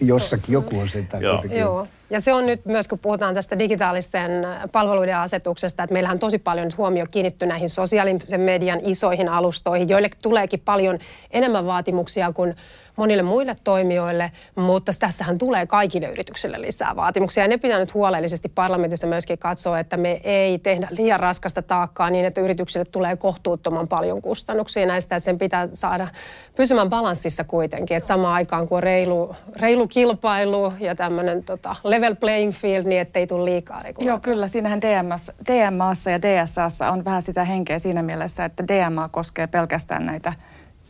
Jossakin joku on sitä Joo. Joo. Ja se on nyt myös, kun puhutaan tästä digitaalisten palveluiden asetuksesta, että meillähän on tosi paljon nyt huomio kiinnitty näihin sosiaalisen median isoihin alustoihin, joille tuleekin paljon enemmän vaatimuksia kuin monille muille toimijoille, mutta tässähän tulee kaikille yrityksille lisää vaatimuksia. Ja ne pitää nyt huolellisesti parlamentissa myöskin katsoa, että me ei tehdä liian raskasta taakkaa niin, että yrityksille tulee kohtuuttoman paljon kustannuksia näistä, että sen pitää saada pysymään balanssissa kuitenkin, että samaan aikaan kun on reilu, reilu kilpailu ja tämmöinen tota, level playing field, niin ettei tule liikaa regulaatioita. Joo, kyllä. Siinähän DMS, DMAssa ja DSAssa on vähän sitä henkeä siinä mielessä, että DMA koskee pelkästään näitä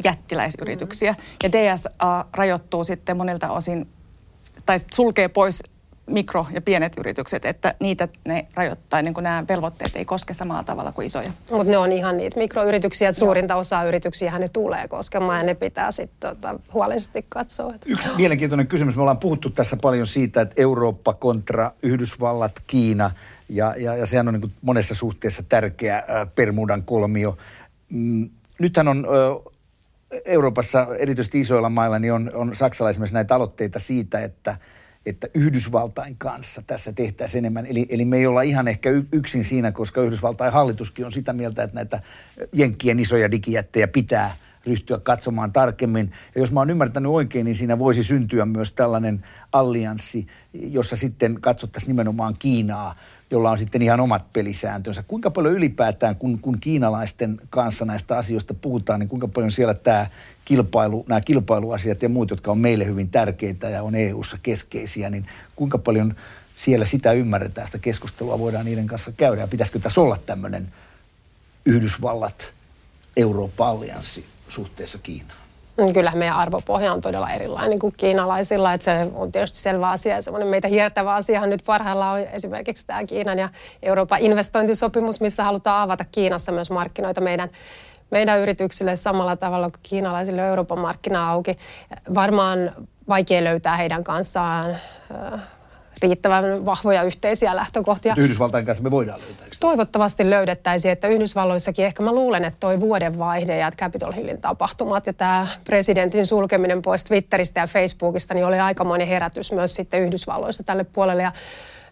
jättiläisyrityksiä. Mm. Ja DSA rajoittuu sitten monilta osin, tai sulkee pois mikro- ja pienet yritykset, että niitä ne rajoittaa, niin kuin nämä velvoitteet ei koske samalla tavalla kuin isoja. Mutta ne on ihan niitä mikroyrityksiä, että suurinta Joo. osaa yrityksiä ne tulee koskemaan ja ne pitää sitten tota, huolellisesti katsoa. Yksi mielenkiintoinen kysymys. Me ollaan puhuttu tässä paljon siitä, että Eurooppa kontra Yhdysvallat, Kiina ja, ja, ja sehän on niin monessa suhteessa tärkeä äh, Permudan kolmio. Mm, nythän on äh, Euroopassa, erityisesti isoilla mailla, niin on, on Saksalla esimerkiksi näitä aloitteita siitä, että, että Yhdysvaltain kanssa tässä tehtäisiin enemmän. Eli, eli me ei olla ihan ehkä yksin siinä, koska Yhdysvaltain hallituskin on sitä mieltä, että näitä jenkkien isoja digijättejä pitää ryhtyä katsomaan tarkemmin. Ja jos mä oon ymmärtänyt oikein, niin siinä voisi syntyä myös tällainen allianssi, jossa sitten katsottaisiin nimenomaan Kiinaa, jolla on sitten ihan omat pelisääntönsä. Kuinka paljon ylipäätään, kun, kun kiinalaisten kanssa näistä asioista puhutaan, niin kuinka paljon siellä tämä kilpailu, nämä kilpailuasiat ja muut, jotka on meille hyvin tärkeitä ja on EU-ssa keskeisiä, niin kuinka paljon siellä sitä ymmärretään, sitä keskustelua voidaan niiden kanssa käydä. Ja pitäisikö tässä olla tämmöinen Yhdysvallat, Eurooppa-allianssi suhteessa Kiinaan? Mm, kyllähän meidän arvopohja on todella erilainen kuin kiinalaisilla. Että se on tietysti selvä asia ja semmoinen meitä hiertävä asiahan nyt parhaillaan on esimerkiksi tämä Kiinan ja Euroopan investointisopimus, missä halutaan avata Kiinassa myös markkinoita meidän meidän yrityksille samalla tavalla kuin kiinalaisille Euroopan markkina auki. Varmaan vaikea löytää heidän kanssaan riittävän vahvoja yhteisiä lähtökohtia. Yhdysvaltain kanssa me voidaan löytää. Toivottavasti löydettäisiin, että Yhdysvalloissakin ehkä mä luulen, että toi vuodenvaihde ja Capitol Hillin tapahtumat ja tämä presidentin sulkeminen pois Twitteristä ja Facebookista, niin oli aikamoinen herätys myös sitten Yhdysvalloissa tälle puolelle. Ja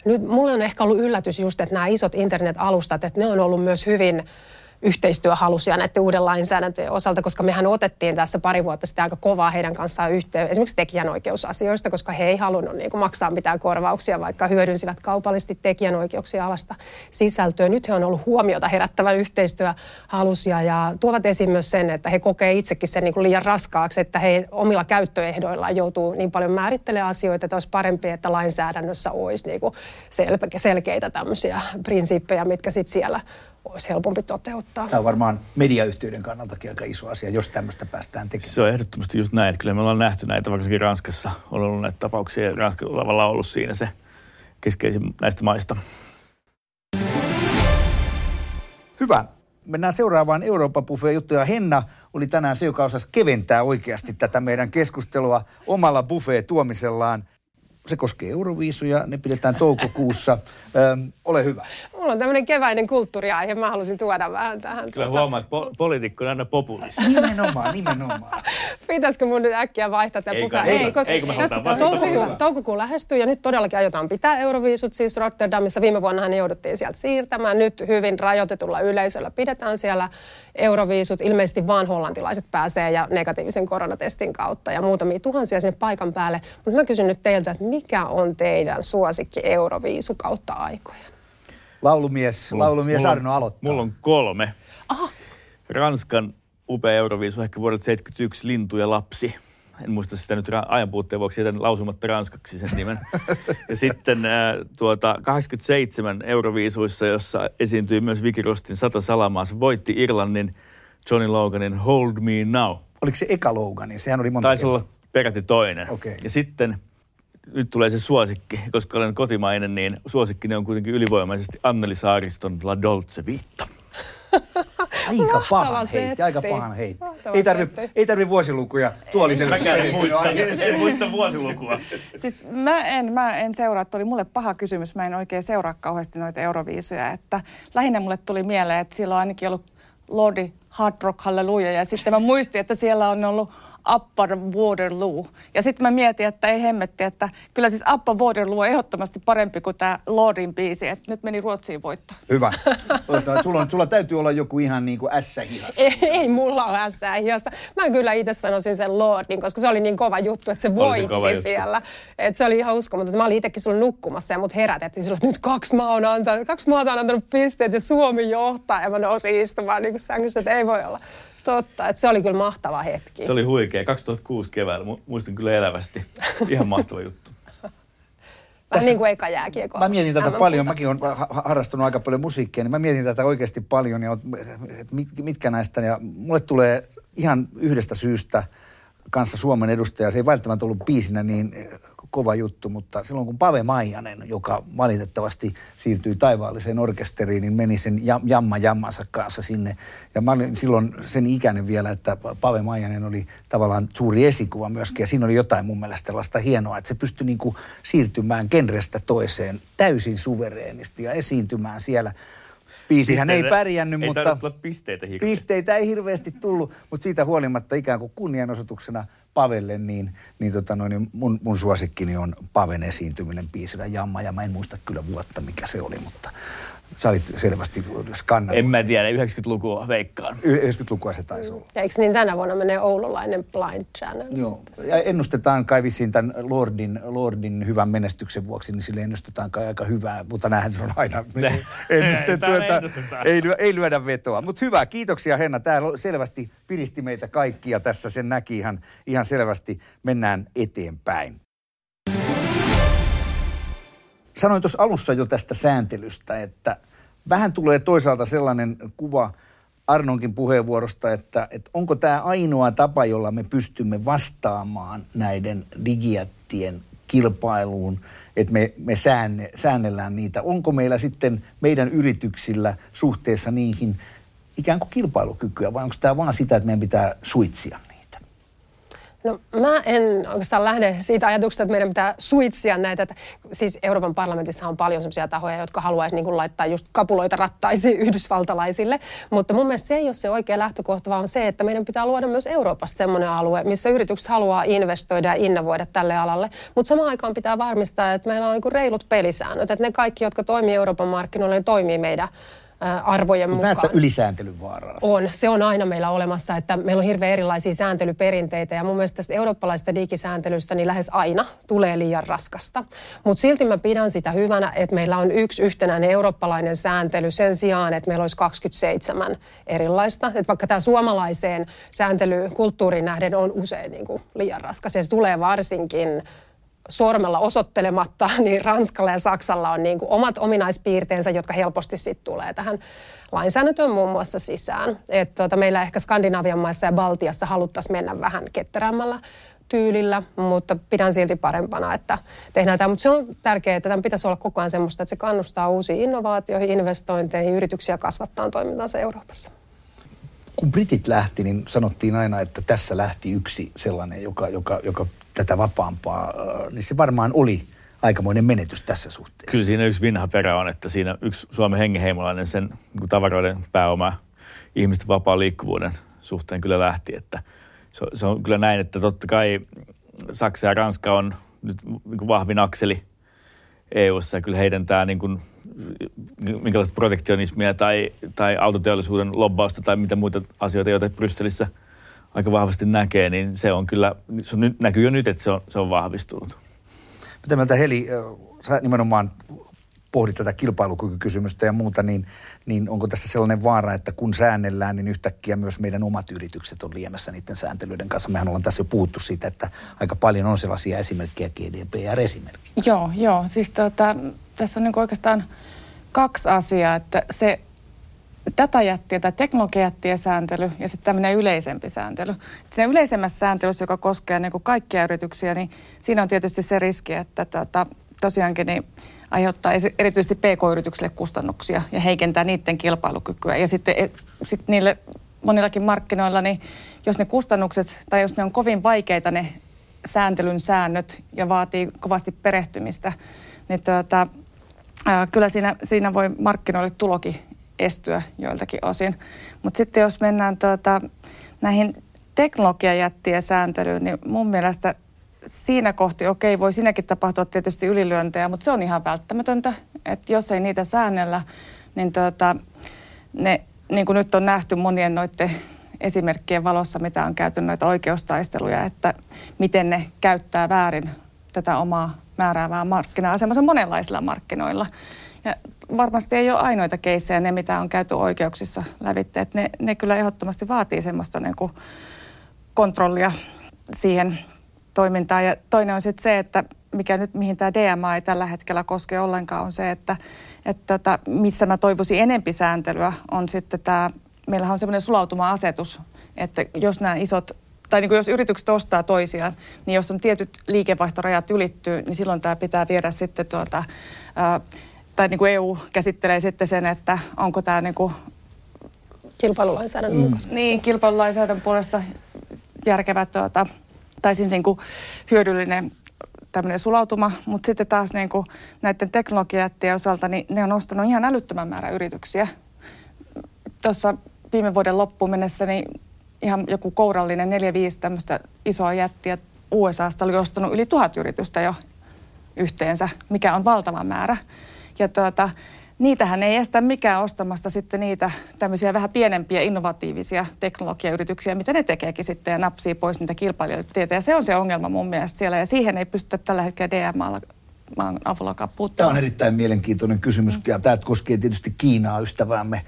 nyt mulle on ehkä ollut yllätys just, että nämä isot internet-alustat, että ne on ollut myös hyvin yhteistyöhalusia näiden uuden lainsäädäntöjen osalta, koska mehän otettiin tässä pari vuotta sitten aika kovaa heidän kanssaan yhteen, esimerkiksi tekijänoikeusasioista, koska he ei halunnut niin kuin maksaa mitään korvauksia, vaikka hyödynsivät kaupallisesti tekijänoikeuksia alasta sisältöä. Nyt he on ollut huomiota herättävän yhteistyöhalusia ja tuovat esiin myös sen, että he kokee itsekin sen niin kuin liian raskaaksi, että he omilla käyttöehdoillaan joutuu niin paljon määrittelemään asioita, että olisi parempi, että lainsäädännössä olisi niin kuin selkeitä tämmöisiä prinsiippejä, mitkä sitten siellä olisi helpompi toteuttaa. Tämä on varmaan mediayhtiöiden kannaltakin aika iso asia, jos tämmöistä päästään tekemään. Se on ehdottomasti just näin, että kyllä me ollaan nähty näitä, varsinkin Ranskassa on ollut näitä tapauksia, ja Ranskalla on ollut siinä se keskeisin näistä maista. Hyvä. Mennään seuraavaan Euroopan buffet juttuja. Henna oli tänään se, joka osasi keventää oikeasti tätä meidän keskustelua omalla buffet tuomisellaan se koskee Euroviisuja, ne pidetään toukokuussa. Ö, ole hyvä. Mulla on tämmöinen keväinen kulttuuriaihe, mä halusin tuoda vähän tähän. Kyllä tuota. huomaa, että po- poliitikko on aina populisti. Nimenomaan, nimenomaan. [LAUGHS] Pitäisikö mun nyt äkkiä vaihtaa tämä puhe? Ei, ei, koska ei, tässä toukokuu, toukokuu lähestyy ja nyt todellakin aiotaan pitää Euroviisut siis Rotterdamissa. Viime vuonna ne jouduttiin sieltä siirtämään. Nyt hyvin rajoitetulla yleisöllä pidetään siellä Euroviisut. Ilmeisesti vaan hollantilaiset pääsee ja negatiivisen koronatestin kautta ja muutamia tuhansia sinne paikan päälle. Mutta mä kysyn nyt teiltä, että mikä on teidän suosikki Euroviisu kautta aikojen? Laulumies, mulla, laulumies mulla, Arno aloittaa. Mulla on kolme. Aha. Ranskan upea Euroviisu, ehkä vuodelta 71, Lintu ja lapsi. En muista sitä nyt ajan puutteen vuoksi, jätän lausumatta ranskaksi sen nimen. [LAUGHS] ja sitten äh, tuota, 87 Euroviisuissa, jossa esiintyi myös Vicky Rostin Sata Salamaa. Se voitti Irlannin Johnny Loganin Hold Me Now. Oliko se eka Loganin? Sehän oli monta Taisi olla peräti toinen. Okay. Ja sitten nyt tulee se suosikki, koska olen kotimainen, niin suosikkini on kuitenkin ylivoimaisesti Anneli Saariston La Dolce Vita. [LAUGHS] Aika pahan heitti, aika pahan heitti. Ei tarvi, ei tarvi vuosilukuja tuoliselle. Mäkään en muista, en muista vuosilukua. Siis mä en, mä en seuraa, että oli mulle paha kysymys. Mä en oikein seuraa kauheasti noita euroviisuja. Että lähinnä mulle tuli mieleen, että siellä on ainakin ollut Lordi Hard Rock Hallelujah. Ja sitten mä muistin, että siellä on ollut Upper Waterloo. Ja sitten mä mietin, että ei hemmetti, että kyllä siis Upper Waterloo on ehdottomasti parempi kuin tämä Lordin biisi, että nyt meni Ruotsiin voitto. Hyvä. sulla, on, sulla täytyy olla joku ihan niin kuin ässähihassa. Ei, ei mulla ole ässähihassa. Mä kyllä itse sanoisin sen Lordin, koska se oli niin kova juttu, että se voitti se siellä. Et se oli ihan uskomaton. Mä olin itsekin silloin nukkumassa ja mut herätettiin silloin, että nyt kaksi, maa on antanut, kaksi maata on antanut pisteet ja Suomi johtaa. Ja mä nousin istumaan niin kuin sängyssä, että ei voi olla. Totta, että se oli kyllä mahtava hetki. Se oli huikea. 2006 keväällä, muistan kyllä elävästi. Ihan mahtava juttu. Vähän niin kuin eka jääkiekko. Mä mietin tätä paljon, mäkin olen harrastunut aika paljon musiikkia, niin mä mietin tätä oikeasti paljon, ja mitkä näistä, ja mulle tulee ihan yhdestä syystä kanssa Suomen edustaja, se ei välttämättä ollut biisinä niin kova juttu, mutta silloin kun Pave Maijanen, joka valitettavasti siirtyi taivaalliseen orkesteriin, niin meni sen jamma jammansa kanssa sinne. Ja mä olin silloin sen ikäinen vielä, että Pave Maijanen oli tavallaan suuri esikuva myöskin. Ja siinä oli jotain mun mielestä sellaista hienoa, että se pystyi niin kuin siirtymään genrestä toiseen täysin suvereenisti ja esiintymään siellä Biisihän ei pärjännyt, ei mutta pisteitä, pisteitä ei hirveästi tullut, mutta siitä huolimatta ikään kuin kunnianosoituksena Pavelle, niin, niin, tota noin, niin mun, mun suosikkini on Paven esiintyminen biisillä Jamma, ja mä en muista kyllä vuotta, mikä se oli, mutta Sä olit selvästi skannannut. En mä tiedä, 90-lukua veikkaan. 90-lukua se taisi olla. Ja eikö niin tänä vuonna menee oululainen Blind Channel? Joo. Ja ennustetaan kai vissiin tämän Lordin, Lordin hyvän menestyksen vuoksi, niin sille ennustetaan kai aika hyvää, mutta näinhän se on aina [LAUGHS] ennustettu, että ei, ei lyödä vetoa. Mutta hyvä, kiitoksia Henna. Tämä selvästi piristi meitä kaikkia tässä, sen näki ihan, ihan selvästi. Mennään eteenpäin. Sanoin tuossa alussa jo tästä sääntelystä, että vähän tulee toisaalta sellainen kuva Arnonkin puheenvuorosta, että, että onko tämä ainoa tapa, jolla me pystymme vastaamaan näiden digijättien kilpailuun, että me, me säänne, säännellään niitä. Onko meillä sitten meidän yrityksillä suhteessa niihin ikään kuin kilpailukykyä vai onko tämä vaan sitä, että meidän pitää suitsia niitä? No mä en oikeastaan lähde siitä ajatuksesta, että meidän pitää suitsia näitä. Että, siis Euroopan parlamentissa on paljon sellaisia tahoja, jotka haluaisi niin laittaa just kapuloita rattaisiin [LAUGHS] yhdysvaltalaisille. Mutta mun mielestä se ei ole se oikea lähtökohta, vaan se, että meidän pitää luoda myös Euroopasta semmoinen alue, missä yritykset haluaa investoida ja innovoida tälle alalle. Mutta samaan aikaan pitää varmistaa, että meillä on niin reilut pelisäännöt. Että ne kaikki, jotka toimii Euroopan markkinoilla, niin toimii meidän arvojen Mut mukaan. Näetkö ylisääntelyn vaaraa? On. Se on aina meillä olemassa, että meillä on hirveän erilaisia sääntelyperinteitä ja mun mielestä tästä eurooppalaisesta digisääntelystä niin lähes aina tulee liian raskasta. Mutta silti mä pidän sitä hyvänä, että meillä on yksi yhtenäinen eurooppalainen sääntely sen sijaan, että meillä olisi 27 erilaista. Että vaikka tämä suomalaiseen sääntelykulttuuriin nähden on usein niin kuin liian raskas ja se tulee varsinkin sormella osoittelematta, [LAUGHS] niin Ranskalla ja Saksalla on niin kuin omat ominaispiirteensä, jotka helposti sitten tulee tähän lainsäädäntöön muun muassa sisään. Et tuota, meillä ehkä Skandinavian maissa ja Baltiassa haluttaisiin mennä vähän ketterämmällä tyylillä, mutta pidän silti parempana, että tehdään tämä. Mutta se on tärkeää, että tämän pitäisi olla koko ajan semmoista, että se kannustaa uusiin innovaatioihin, investointeihin, yrityksiä kasvattaa toimintansa Euroopassa. Kun Britit lähti, niin sanottiin aina, että tässä lähti yksi sellainen, joka, joka, joka tätä vapaampaa, niin se varmaan oli aikamoinen menetys tässä suhteessa. Kyllä siinä yksi vinha perä on, että siinä yksi Suomen hengenheimolainen sen niin tavaroiden pääoma ihmisten vapaan liikkuvuuden suhteen kyllä lähti. Että se, se on kyllä näin, että totta kai Saksa ja Ranska on nyt niin vahvin akseli EU-ssa ja kyllä heidän tämä niin kuin, minkälaista protektionismia tai, tai autoteollisuuden lobbausta tai mitä muita asioita, joita Brysselissä – aika vahvasti näkee, niin se on kyllä, se on, näkyy jo nyt, että se on, se on vahvistunut. Mitä mieltä Heli, sä nimenomaan pohdit tätä kilpailukykykysymystä ja muuta, niin, niin onko tässä sellainen vaara, että kun säännellään, niin yhtäkkiä myös meidän omat yritykset on liemessä niiden sääntelyiden kanssa. Mehän ollaan tässä jo puhuttu siitä, että aika paljon on sellaisia esimerkkejä, GDPR-esimerkkejä. Joo, joo. Siis tota, tässä on niin oikeastaan kaksi asiaa, että se datajättiä tai teknologiajättien sääntely ja sitten tämmöinen yleisempi sääntely. Siinä yleisemmässä sääntelyssä, joka koskee niin kuin kaikkia yrityksiä, niin siinä on tietysti se riski, että tota, tosiaankin niin aiheuttaa erityisesti pk-yrityksille kustannuksia ja heikentää niiden kilpailukykyä. Ja sitten sit niille monillakin markkinoilla, niin jos ne kustannukset tai jos ne on kovin vaikeita ne sääntelyn säännöt ja vaatii kovasti perehtymistä, niin tuota, ää, kyllä siinä, siinä voi markkinoille tulokin estyä joiltakin osin. Mutta sitten jos mennään tuota, näihin teknologiajättien sääntelyyn, niin mun mielestä siinä kohti, okei, voi siinäkin tapahtua tietysti ylilyöntejä, mutta se on ihan välttämätöntä, että jos ei niitä säännellä, niin tuota, ne, niin kuin nyt on nähty monien noiden esimerkkien valossa, mitä on käyty noita oikeustaisteluja, että miten ne käyttää väärin tätä omaa määräävää markkina-asemansa monenlaisilla markkinoilla. Ja varmasti ei ole ainoita keissejä ne, mitä on käyty oikeuksissa lävitte. ne, ne kyllä ehdottomasti vaatii semmoista niin kuin kontrollia siihen toimintaan. Ja toinen on sitten se, että mikä nyt, mihin tämä DMA ei tällä hetkellä koske ollenkaan, on se, että, että tota, missä mä toivoisin enempi sääntelyä, on sitten tämä, meillähän on semmoinen sulautuma-asetus, että jos nämä isot tai niin kuin jos yritykset ostaa toisiaan, niin jos on tietyt liikevaihtorajat ylittyy, niin silloin tämä pitää viedä sitten tuota, ää, tai niin kuin EU käsittelee sitten sen, että onko tämä niin kuin kilpailulainsäädännön mm. mukaista. Niin, kilpailulainsäädännön puolesta järkevä tuota, tai siis niin kuin hyödyllinen tämmöinen sulautuma, mutta sitten taas niin kuin näiden teknologiajättien osalta, niin ne on ostanut ihan älyttömän määrä yrityksiä. Tuossa viime vuoden loppuun mennessä niin ihan joku kourallinen 4-5 tämmöistä isoa jättiä USAsta oli ostanut yli tuhat yritystä jo yhteensä, mikä on valtava määrä. Ja tuota, niitähän ei estä mikään ostamasta sitten niitä tämmöisiä vähän pienempiä innovatiivisia teknologiayrityksiä, mitä ne tekeekin sitten ja napsii pois niitä kilpailijoita. Ja se on se ongelma mun mielestä siellä ja siihen ei pystytä tällä hetkellä DMAlla maan. Tämä on erittäin mielenkiintoinen kysymys ja tämä koskee tietysti Kiinaa ystäväämme.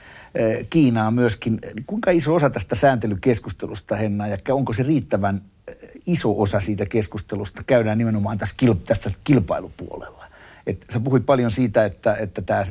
Kiinaa myöskin. Kuinka iso osa tästä sääntelykeskustelusta, Henna, ja onko se riittävän eh, iso osa siitä keskustelusta käydään nimenomaan tässä, tässä kilpailupuolella? Et sä puhuit paljon siitä, että, että tämä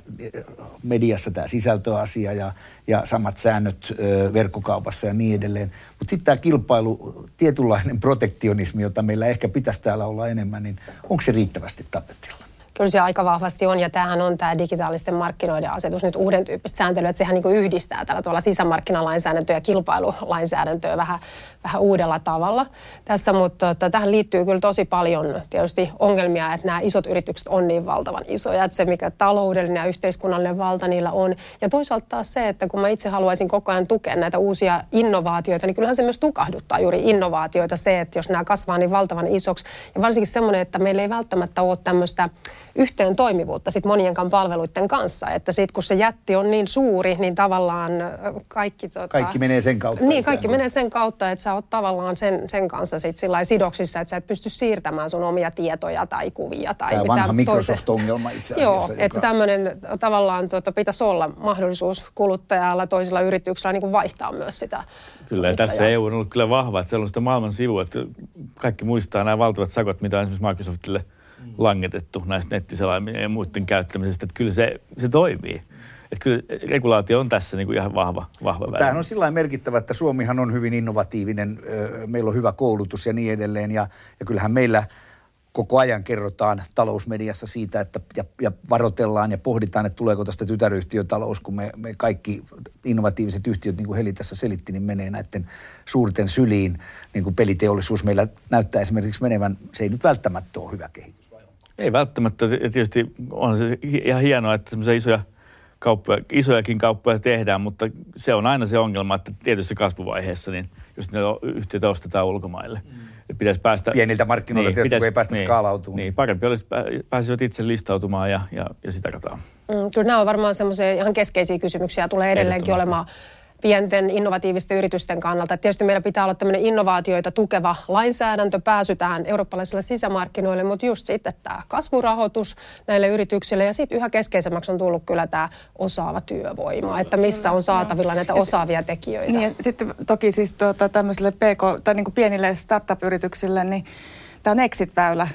mediassa tämä sisältöasia ja, ja samat säännöt ö, verkkokaupassa ja niin edelleen. Mutta sitten tämä kilpailu, tietynlainen protektionismi, jota meillä ehkä pitäisi täällä olla enemmän, niin onko se riittävästi tapetilla? Kyllä se aika vahvasti on ja tämähän on tämä digitaalisten markkinoiden asetus nyt uuden tyyppistä sääntelyä, että sehän niin yhdistää tällä tavalla sisämarkkinalainsäädäntöä ja kilpailulainsäädäntöä vähän, vähän uudella tavalla tässä, mutta että tähän liittyy kyllä tosi paljon tietysti ongelmia, että nämä isot yritykset on niin valtavan isoja, että se mikä taloudellinen ja yhteiskunnallinen valta niillä on. Ja toisaalta taas se, että kun mä itse haluaisin koko ajan tukea näitä uusia innovaatioita, niin kyllähän se myös tukahduttaa juuri innovaatioita se, että jos nämä kasvaa niin valtavan isoksi. Ja varsinkin semmoinen, että meillä ei välttämättä ole tämmöistä yhteen toimivuutta sit monienkaan palveluiden kanssa. Että sitten kun se jätti on niin suuri, niin tavallaan kaikki... Tota, kaikki menee sen kautta. Niin, kaikki menee sen kautta, että sä oot tavallaan sen, sen kanssa sit sillä sidoksissa, että sä et pysty siirtämään sun omia tietoja tai kuvia tai Tämä vanha Microsoft-ongelma itse asiassa. Joo, joka... että tämmöinen tavallaan tota, pitäisi olla mahdollisuus kuluttajalla, toisilla yrityksillä niin kuin vaihtaa myös sitä Kyllä, ja tässä EU on ollut kyllä vahva, että siellä on sitä maailman sivu, että kaikki muistaa nämä valtavat sakot, mitä on esimerkiksi Microsoftille langetettu näistä nettiselaimien ja muiden käyttämisestä, että kyllä se, se toimii. Että kyllä regulaatio on tässä niin kuin ihan vahva, vahva väline. Tämähän on sillä merkittävä, että Suomihan on hyvin innovatiivinen, meillä on hyvä koulutus ja niin edelleen. Ja, ja kyllähän meillä koko ajan kerrotaan talousmediassa siitä, että ja, ja varoitellaan ja pohditaan, että tuleeko tästä tytäryhtiötalous, kun me, me kaikki innovatiiviset yhtiöt, niin kuin Heli tässä selitti, niin menee näiden suurten syliin, niin kuin peliteollisuus meillä näyttää esimerkiksi menevän, se ei nyt välttämättä ole hyvä kehitys. Ei välttämättä. Tietysti on se ihan hienoa, että semmoisia isoja kauppoja, isojakin kauppoja tehdään, mutta se on aina se ongelma, että tietyssä kasvuvaiheessa, niin jos ne yhtiöt ostetaan ulkomaille. Mm. pitäisi päästä, Pieniltä markkinoilta niin, tietysti, pitäisi, kun ei päästä niin, skaalautumaan. Niin, parempi olisi pääsisivät itse listautumaan ja, ja, ja sitä katsotaan. Mm, kyllä nämä on varmaan semmoisia ihan keskeisiä kysymyksiä, tulee edelleenkin olemaan pienten innovatiivisten yritysten kannalta. Tietysti meillä pitää olla tämmöinen innovaatioita tukeva lainsäädäntö, pääsytään eurooppalaisille sisämarkkinoille, mutta just sitten tämä kasvurahoitus näille yrityksille ja sitten yhä keskeisemmäksi on tullut kyllä tämä osaava työvoima, että missä on saatavilla näitä osaavia tekijöitä. Niin, sitten toki siis tuota, tämmöisille PK, tai niin kuin pienille startup-yrityksille, niin tämä on exit-väylä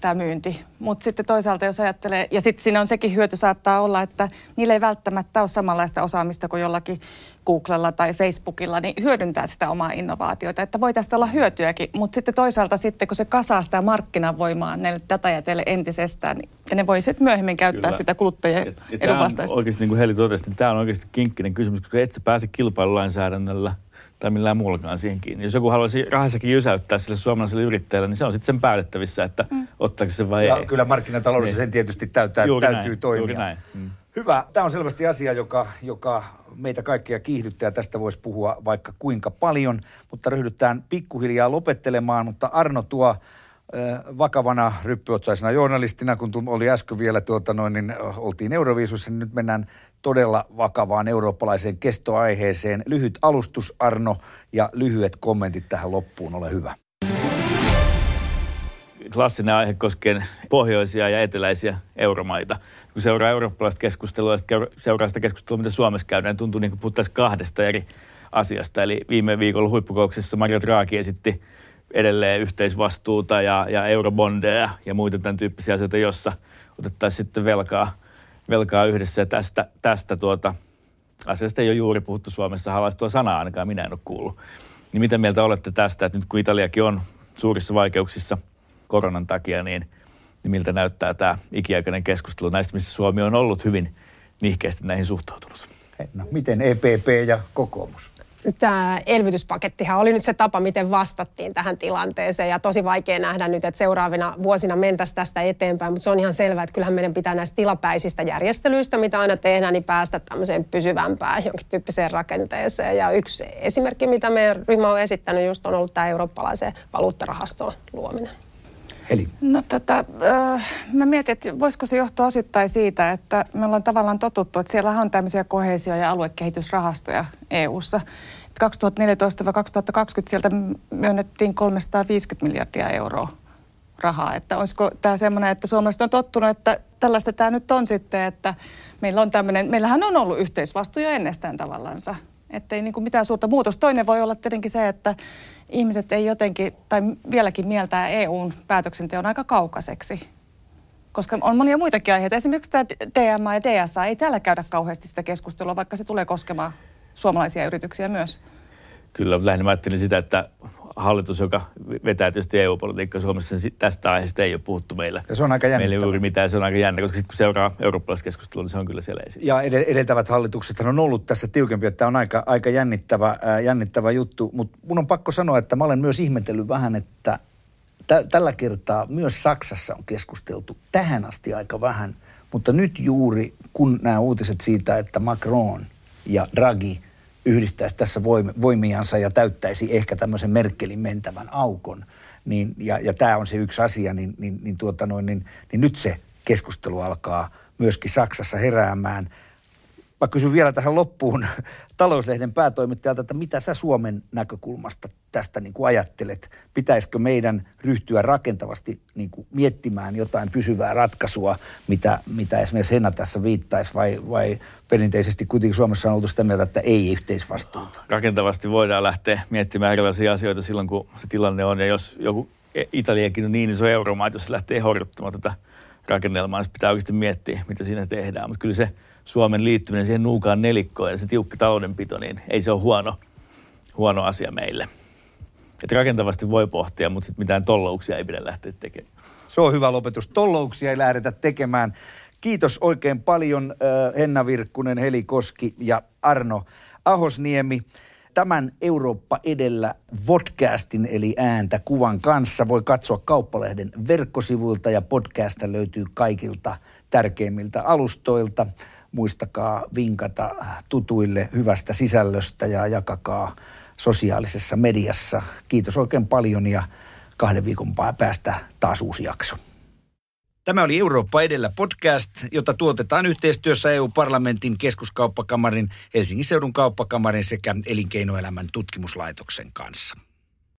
tämä myynti. Mutta sitten toisaalta jos ajattelee, ja sitten siinä on sekin hyöty saattaa olla, että niillä ei välttämättä ole samanlaista osaamista kuin jollakin Googlella tai Facebookilla, niin hyödyntää sitä omaa innovaatiota. Että voi tästä olla hyötyäkin, mutta sitten toisaalta sitten, kun se kasaa sitä markkinavoimaa ne datajäteille entisestään, niin, ja ne voi sitten myöhemmin käyttää Kyllä. sitä kuluttajien edunvastaisesti. Oikeasti, niin kuin Heli totesi, niin tämä on oikeasti kinkkinen kysymys, koska et sä pääse kilpailulainsäädännöllä – tai millään muullakaan siihen kiinni. Jos joku haluaisi rahassakin jysäyttää sille suomalaiselle yrittäjälle, niin se on sitten sen päätettävissä, että mm. ottaako se vai ja ei. Kyllä markkinataloudessa niin. sen tietysti täytää, juuri täytyy näin, toimia. Juuri näin. Mm. Hyvä. Tämä on selvästi asia, joka, joka meitä kaikkia kiihdyttää. Tästä voisi puhua vaikka kuinka paljon, mutta ryhdytään pikkuhiljaa lopettelemaan. Mutta Arno tuo vakavana ryppyotsaisena journalistina, kun oli äsken vielä tuota noin, niin oltiin Euroviisussa, niin nyt mennään todella vakavaan eurooppalaiseen kestoaiheeseen. Lyhyt alustus Arno ja lyhyet kommentit tähän loppuun, ole hyvä. Klassinen aihe koskee pohjoisia ja eteläisiä euromaita. Kun seuraa eurooppalaista keskustelua ja seuraa sitä keskustelua, mitä Suomessa käydään, niin tuntuu niin kuin puhuttaisiin kahdesta eri asiasta. Eli viime viikolla huippukouksessa Mario Draghi esitti edelleen yhteisvastuuta ja, ja eurobondeja ja muita tämän tyyppisiä asioita, jossa otettaisiin sitten velkaa, velkaa yhdessä. Ja tästä, tästä tuota, asiasta ei ole juuri puhuttu Suomessa halaistua sanaa, ainakaan minä en ole kuullut. Niin mitä mieltä olette tästä, että nyt kun Italiakin on suurissa vaikeuksissa koronan takia, niin, niin miltä näyttää tämä ikiaikainen keskustelu näistä, missä Suomi on ollut hyvin nihkeästi näihin suhtautunut? No, miten EPP ja kokoomus? tämä elvytyspakettihan oli nyt se tapa, miten vastattiin tähän tilanteeseen ja tosi vaikea nähdä nyt, että seuraavina vuosina mentäisiin tästä eteenpäin, mutta se on ihan selvää, että kyllähän meidän pitää näistä tilapäisistä järjestelyistä, mitä aina tehdään, niin päästä tämmöiseen pysyvämpään jonkin tyyppiseen rakenteeseen. Ja yksi esimerkki, mitä meidän ryhmä on esittänyt, just on ollut tämä eurooppalaisen valuuttarahaston luominen. Eli? No tota, äh, mä mietin, että voisiko se johtua osittain siitä, että me ollaan tavallaan totuttu, että siellä on tämmöisiä kohesio- ja aluekehitysrahastoja EU-ssa. 2014-2020 sieltä myönnettiin 350 miljardia euroa rahaa. Että olisiko tämä semmoinen, että suomalaiset on tottunut, että tällaista tämä nyt on sitten, että meillä on tämmöinen, meillähän on ollut yhteisvastuu jo ennestään tavallansa. Että ei niin mitään suurta muutosta. Toinen voi olla tietenkin se, että ihmiset ei jotenkin, tai vieläkin mieltää EUn päätöksenteon aika kaukaiseksi. Koska on monia muitakin aiheita. Esimerkiksi tämä DMA ja DSA ei täällä käydä kauheasti sitä keskustelua, vaikka se tulee koskemaan suomalaisia yrityksiä myös. Kyllä, lähinnä ajattelin sitä, että hallitus, joka vetää tietysti EU-politiikkaa Suomessa, niin tästä aiheesta ei ole puhuttu meillä. Ja se on aika jännittävä. Meillä ei juuri mitään, se on aika jännä, koska sitten kun seuraa eurooppalaista keskustelua, niin se on kyllä siellä esillä. Ja edeltävät hallitukset on ollut tässä tiukempi, että tämä on aika, aika jännittävä, ää, jännittävä juttu. Mutta mun on pakko sanoa, että mä olen myös ihmetellyt vähän, että tä- tällä kertaa myös Saksassa on keskusteltu tähän asti aika vähän. Mutta nyt juuri, kun nämä uutiset siitä, että Macron ja Draghi – yhdistäisi tässä voimiansa ja täyttäisi ehkä tämmöisen Merkelin mentävän aukon, niin, ja, ja tämä on se yksi asia, niin, niin, niin, tuota noin, niin, niin nyt se keskustelu alkaa myöskin Saksassa heräämään – Mä kysyn vielä tähän loppuun [LAUGHS] talouslehden päätoimittajalta, että mitä sä Suomen näkökulmasta tästä niin kuin ajattelet? Pitäisikö meidän ryhtyä rakentavasti niin kuin miettimään jotain pysyvää ratkaisua, mitä, mitä esimerkiksi Henna tässä viittaisi, vai, vai perinteisesti kuitenkin Suomessa on oltu sitä mieltä, että ei yhteisvastuuta? Rakentavasti voidaan lähteä miettimään erilaisia asioita silloin, kun se tilanne on. Ja jos joku Italiakin on niin iso euromaa, jos se lähtee horjuttamaan tätä rakennelmaa, niin pitää oikeasti miettiä, mitä siinä tehdään. Mutta kyllä se Suomen liittyminen siihen nuukaan nelikkoon ja se tiukka taloudenpito, niin ei se ole huono, huono asia meille. Että rakentavasti voi pohtia, mutta sit mitään tollouksia ei pidä lähteä tekemään. Se on hyvä lopetus. Tollouksia ei lähdetä tekemään. Kiitos oikein paljon Henna Virkkunen, Heli Koski ja Arno Ahosniemi. Tämän Eurooppa edellä vodcastin eli ääntä kuvan kanssa voi katsoa Kauppalehden verkkosivuilta ja podcasta löytyy kaikilta tärkeimmiltä alustoilta muistakaa vinkata tutuille hyvästä sisällöstä ja jakakaa sosiaalisessa mediassa. Kiitos oikein paljon ja kahden viikon päästä taas uusi jakso. Tämä oli Eurooppa edellä podcast, jota tuotetaan yhteistyössä EU-parlamentin keskuskauppakamarin, Helsingin seudun kauppakamarin sekä elinkeinoelämän tutkimuslaitoksen kanssa.